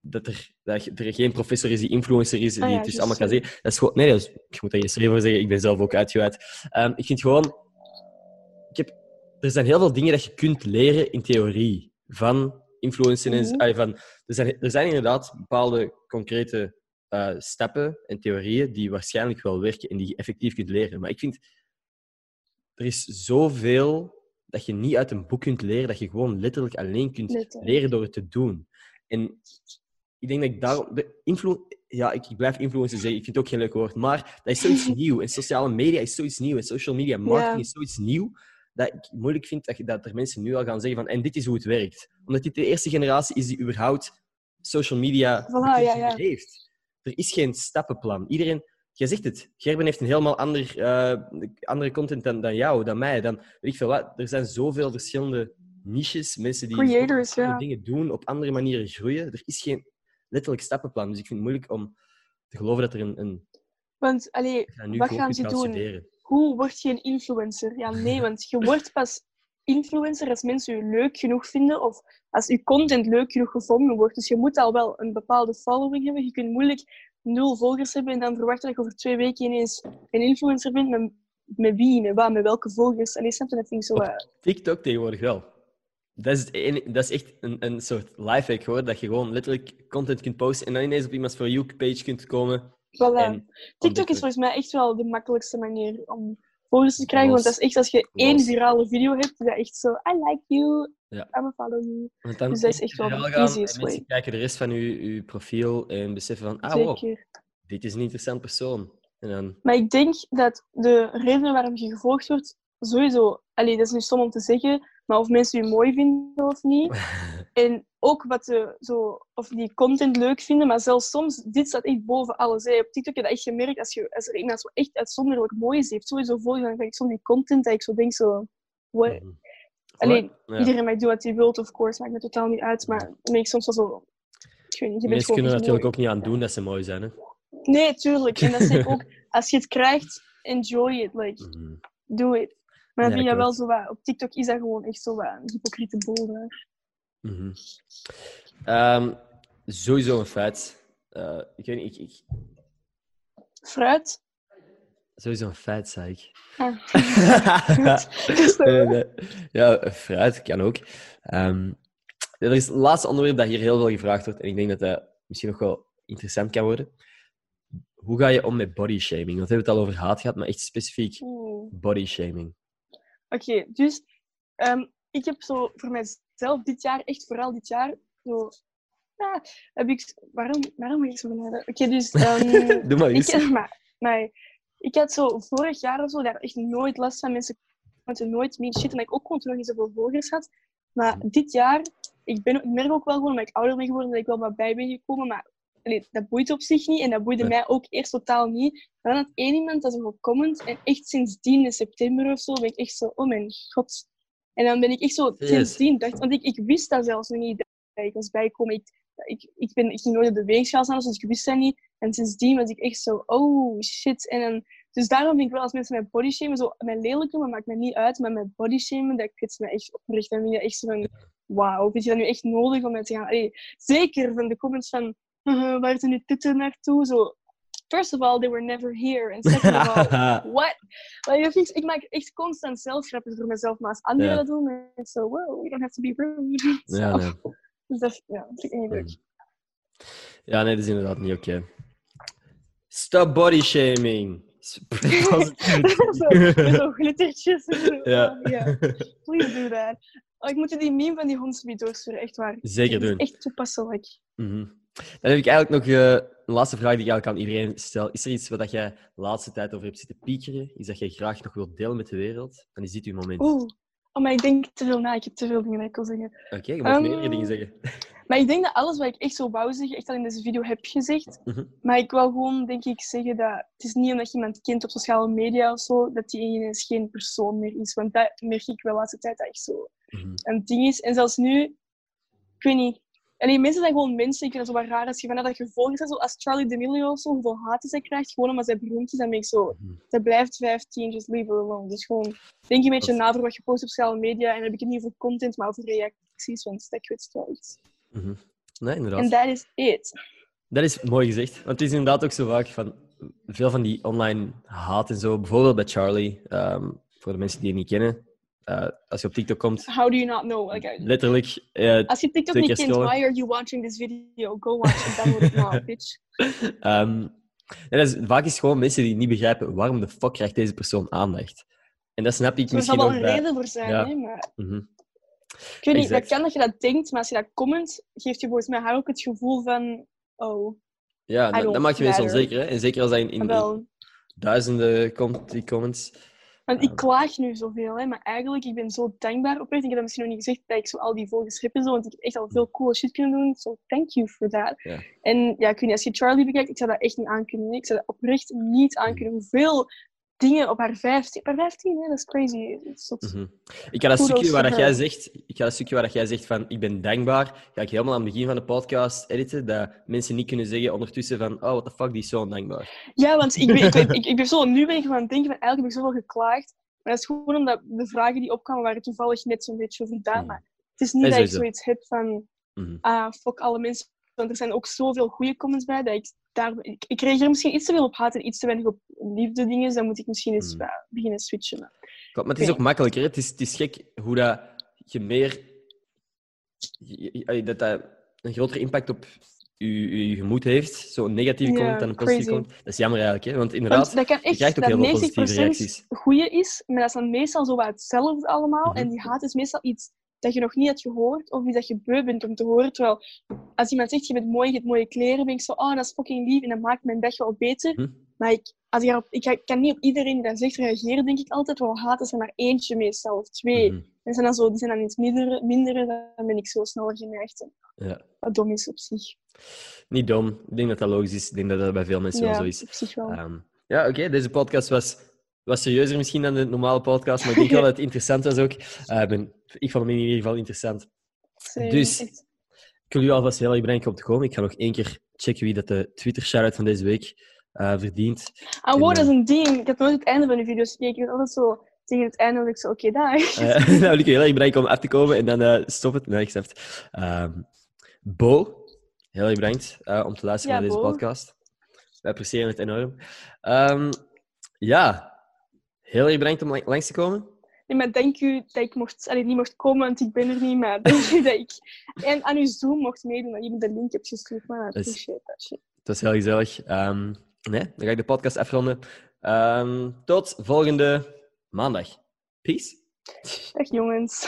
dat, er, dat er geen professor is die influencer is, die Ah ja, het dus juist, allemaal kan zeggen. Dat is gewoon... Nee, dat is, ik moet daar geen schreef voor zeggen. Ik ben zelf ook uitgeweid. Ehm, ik vind gewoon... Ik heb, er zijn heel veel dingen dat je kunt leren in theorie van Mhm. ah, van, er, zijn, er zijn inderdaad bepaalde concrete eh, stappen en theorieën die waarschijnlijk wel werken en die je effectief kunt leren. Maar ik vind... Er is zoveel dat je niet uit een boek kunt leren, dat je gewoon letterlijk alleen kunt Letterlijk. leren door het te doen. En ik denk dat ik daarom... De influ ja, ik, ik blijf influencer zeggen, ik vind het ook geen leuk woord, maar dat is zoiets nieuw. En sociale media is zoiets nieuw. En social media marketing Ja. is zoiets nieuw, dat ik moeilijk vind dat, dat er mensen nu al gaan zeggen van en dit is hoe het werkt. Omdat dit de eerste generatie is die überhaupt social media Voilà, ja, ja. heeft. Er is geen stappenplan. Iedereen... Jij zegt het. Gerben heeft een helemaal ander, eh, andere content dan, dan jou, dan mij. Dan, weet ik veel wat. Er zijn zoveel verschillende niches, mensen die Creators, zoveel ja. dingen doen, op andere manieren groeien. Er is geen letterlijk stappenplan. Dus ik vind het moeilijk om te geloven dat er een... een Want, allee, wat gaan ze doen? studeren. Hoe word je een influencer? Ja, nee, want je wordt pas influencer als mensen je leuk genoeg vinden of als je content leuk genoeg gevonden wordt. Dus je moet al wel een bepaalde following hebben. Je kunt moeilijk nul volgers hebben en dan verwachten dat je over twee weken ineens een influencer bent. Met, met wie, met wat, met welke volgers? Snap je? Dat vind ik zo... eh, TikTok tegenwoordig wel. Dat is, dat is echt een, een soort lifehack hoor. Dat je gewoon letterlijk content kunt posten en dan ineens op iemands For You-page kunt komen. voilà. En TikTok is volgens mij echt wel de makkelijkste manier om volgers te krijgen. Los. Want dat is echt als je één virale video hebt, is dat echt zo... I like you, Ja. I'm gonna follow you. Want dan Dus dat is echt wel de easiest en mensen way. kijken de rest van je, je profiel en beseffen van, ah wow, dit is een interessant persoon. En dan, Maar ik denk dat de reden waarom je gevolgd wordt, sowieso, allee, dat is nu stom om te zeggen, maar of mensen je mooi vinden of niet. En ook wat ze zo, of die content leuk vinden, maar zelfs soms, dit staat echt boven alles. Hè. Op TikTok heb je dat echt gemerkt, als, je, als er iemand zo echt uitzonderlijk mooi is, die heeft sowieso volgen, dan krijg ik soms die content dat ik zo denk, zo, what? Mhm. Alleen, Ja. iedereen mag doen wat hij wil, of course, maakt me totaal niet uit, maar dan ben ik soms wel zo, ik weet niet, je Mensen kunnen echt natuurlijk ook niet aan doen dat ze mooi zijn. Hè? Nee, tuurlijk. En dat zeg ik ook, als je het krijgt, enjoy it, like, Mhm. doe it. Maar dan vind je wel zo wat, op TikTok is dat gewoon echt zo wat een hypocriete boel. daar. Mhm. Ehm, sowieso een feit. Eh, ik weet niet, ik, ik, Fruit. sowieso een feit, zei ik. Ah. Nee, nee. Ja, fruit kan ook. Ehm, er is het laatste onderwerp dat hier heel veel gevraagd wordt, en ik denk dat dat misschien nog wel interessant kan worden. Hoe ga je om met body shaming? Want we hebben het al over haat gehad, maar echt specifiek body shaming. Oké, dus ehm, ik heb zo voor mijzelf dit jaar, echt vooral dit jaar, zo... ah, heb ik, waarom, waarom moet ik zo? Oké, dus... ehm, Doe maar ik, eens. maar, maar ik had zo vorig jaar of zo daar echt nooit last van. Mensen konden nooit meer shit. En dat ik ook gewoon toen nog niet zoveel volgers had. Maar dit jaar, ik, ben, ik merk ook wel gewoon omdat ik ouder ben geworden, dat ik wel wat bij ben gekomen. Maar allee, dat boeit op zich niet. En dat boeide Nee. mij ook eerst totaal niet. Maar dan had één iemand dat zo gecomment. En echt sindsdien, in september of zo, ben ik echt zo, oh mijn god. En dan ben ik echt zo, Yes. sindsdien, dacht, want ik, ik wist dat zelfs nog niet, dat ik was bijgekomen. Ik, ik, ik, ben, ik ging nooit op de weegschaal staan, dus ik wist dat niet. En sindsdien was ik echt zo, oh shit. En dan, dus daarom vind ik wel als mensen mij body shamen, zo, mijn lelijk doen, maakt me niet uit, maar mijn body shamen, dat kwetst me echt oprecht. Dan vind je echt zo van, wauw, vind je dat nu echt nodig om met te gaan? Allee, zeker van de comments van, uh, waar zijn nu titten naartoe? Zo, first of all, they were never here. And second of all, what? Like, ik maak echt constant zelfgrapjes voor mezelf, maar als anderen Ja. dat doen, dan is zo, wow, you don't have to be rude. Ja, Zo. nee. Dus dat ja, vind ik niet leuk. ja, nee, dat is inderdaad niet oké. Stop body shaming. zo, met zo'n glittertjes. Ja. Oh, ja. Please do that. Oh, ik moet je die meme van die hondsbiet doorsturen, echt waar. Zeker is doen. Echt toepasselijk. Mhm. Dan heb ik eigenlijk nog eh, een laatste vraag die ik eigenlijk aan iedereen stel. Is er iets wat jij de laatste tijd over hebt zitten piekeren? Iets dat jij graag nog wilt delen met de wereld? Dan is dit uw moment. Oeh. Oh, maar ik denk te veel na. Ik heb te veel dingen dat ik wil zeggen. je mag Um, meerdere dingen zeggen. Maar ik denk dat alles wat ik echt zo wou zeggen, echt al in deze video heb gezegd. Mhm. Maar ik wil gewoon, denk ik, zeggen dat het is niet omdat je iemand kent op sociale media of zo, dat die ineens geen persoon meer is. Want dat merk ik wel de laatste tijd dat echt zo Mhm. een ding is. En zelfs nu, ik weet niet. Allee, mensen zijn gewoon mensen. Ik vind het zo wat raar als je vanuit dat gevolg is. Als Charlie D'Amelio of zo, hoeveel haat zij krijgt, gewoon omdat zij beroemd is, dan ben ik zo, Mhm. zij blijft 15, just leave her alone. Dus gewoon, denk een beetje Dat- na voor wat je post op sociale media. En dan heb ik het niet over content, maar over reacties, want dat kwetst wel iets. Mhm. Nee, inderdaad. En that is it. Dat is mooi gezegd. Want het is inderdaad ook zo vaak van veel van die online haat en zo. Bijvoorbeeld bij Charlie, ehm, voor de mensen die het niet kennen. Eh, als je op TikTok komt, How do you not know? Like, I- letterlijk. eh, als je TikTok niet kent, why are you watching this video? Go watch it, download it now, bitch. dat is, vaak is gewoon mensen die niet begrijpen waarom de fuck krijgt deze persoon aandacht. En dat snap ik Er zal misschien wel een reden voor zijn, Ja. hè, maar... Mhm. Ik weet niet, dat kan dat je dat denkt, maar als je dat comment, geeft je volgens mij haar ook het gevoel van... Oh, Ja, dat, maakt je mensen onzeker. Hè? En zeker als dat in, in, in wel... duizenden komt, die comments. Want ik klaag nu zoveel, hè, maar eigenlijk, ik ben zo dankbaar. Oprecht, ik heb dat misschien nog niet gezegd, dat ik zo al die volgers heb en zo, want ik heb echt al veel coole shit kunnen doen. So, thank you for that. En ja, weet niet, als je Charlie bekijkt, ik zou dat echt niet aankunnen. Ik zou dat oprecht niet aankunnen. Hoeveel dingen op haar 15... Op haar 15, hè? Dat is crazy. Dat is zot. Mhm. Ik ga dat Kudos stukje waar dat jij zegt, ik ga dat stukje waar dat jij zegt van ik ben dankbaar, ga ik helemaal aan het begin van de podcast editen, dat mensen niet kunnen zeggen ondertussen van oh, what the fuck, die is zo ondankbaar. Ja, want ik ben, ik, ben- ik, ik ben zo, nu ben ik aan het denken van eigenlijk heb ik zoveel geklaagd. Maar dat is gewoon omdat de vragen die opkwamen waren toevallig net zo'n beetje over dat. Mhm. Maar het is niet Dat ik sowieso. zoiets heb van, Mhm. ah, fuck alle mensen. Want er zijn ook zoveel goede comments bij dat ik daar... Ik, ik reageer misschien iets te veel op haat en iets te weinig op liefde dingen. Dan moet ik misschien eens eh, beginnen switchen. Maar... Klopt, maar het is ook makkelijker. hè. Het is, het is gek hoe dat je meer... je- je- dat dat een grotere impact op je, je gemoed heeft, zo'n negatieve Ja, comment dan een positieve comment. Dat is jammer eigenlijk, hè? want inderdaad, Want dat kan je echt krijgt ook heel veel positieve 90% reacties. goede is, maar dat is dan meestal zo wat hetzelfde allemaal. Mhm. En die haat is meestal iets dat je nog niet hebt gehoord of iets dat je beu bent om te horen. Terwijl als iemand zegt, je bent mooi, je hebt mooie kleren, ben ik zo, oh, dat is fucking lief en dat maakt mijn dag wel beter. Mhm. Maar ik, als ik, ik kan niet op iedereen die dat zegt reageren, denk ik altijd. Wel haat is er maar eentje meestal, of twee. Mhm. En zijn dan zo, die zijn dan iets mindere, mindere, dan ben ik zo sneller geneigd. Ja. Wat dom is op zich. Niet dom. Ik denk dat dat logisch is. Ik denk dat dat bij veel mensen wel zo is. op zich wel. Ehm, ja, oké. Deze podcast was, was serieuzer misschien dan de normale podcast, maar ik denk wel dat het interessant was ook. Eh, ik ben, ik vond hem in ieder geval interessant. Dus- echt. Ik wil u alvast heel erg bedanken om te komen. Ik ga nog één keer checken wie dat de Twitter-shoutout van deze week eh, verdient. Ah, wow, En, dat is een ding. Ik heb nooit het einde van de video's gekeken. Ik altijd zo tegen het einde dat ik zo, oké, daar. Eh, nou, u heel erg bedanken om af te komen en dan eh stop het. Nee, het. Ehm, Bo, heel erg bedankt eh, om te luisteren Ja, naar deze Bo. podcast. We appreciëren het enorm. Ehm, ja, heel erg bedankt om lang- langs te komen. Nee, maar dank u dat ik mocht, allee, niet mocht komen, want ik ben er niet. Maar dank u dat ik en aan uw Zoom mocht meedoen. Dat je me de link hebt gestuurd. Maar Dat is- shit. Het was heel gezellig. Ehm, nee, dan ga ik de podcast afronden. Ehm, tot volgende maandag. Peace. Dag jongens.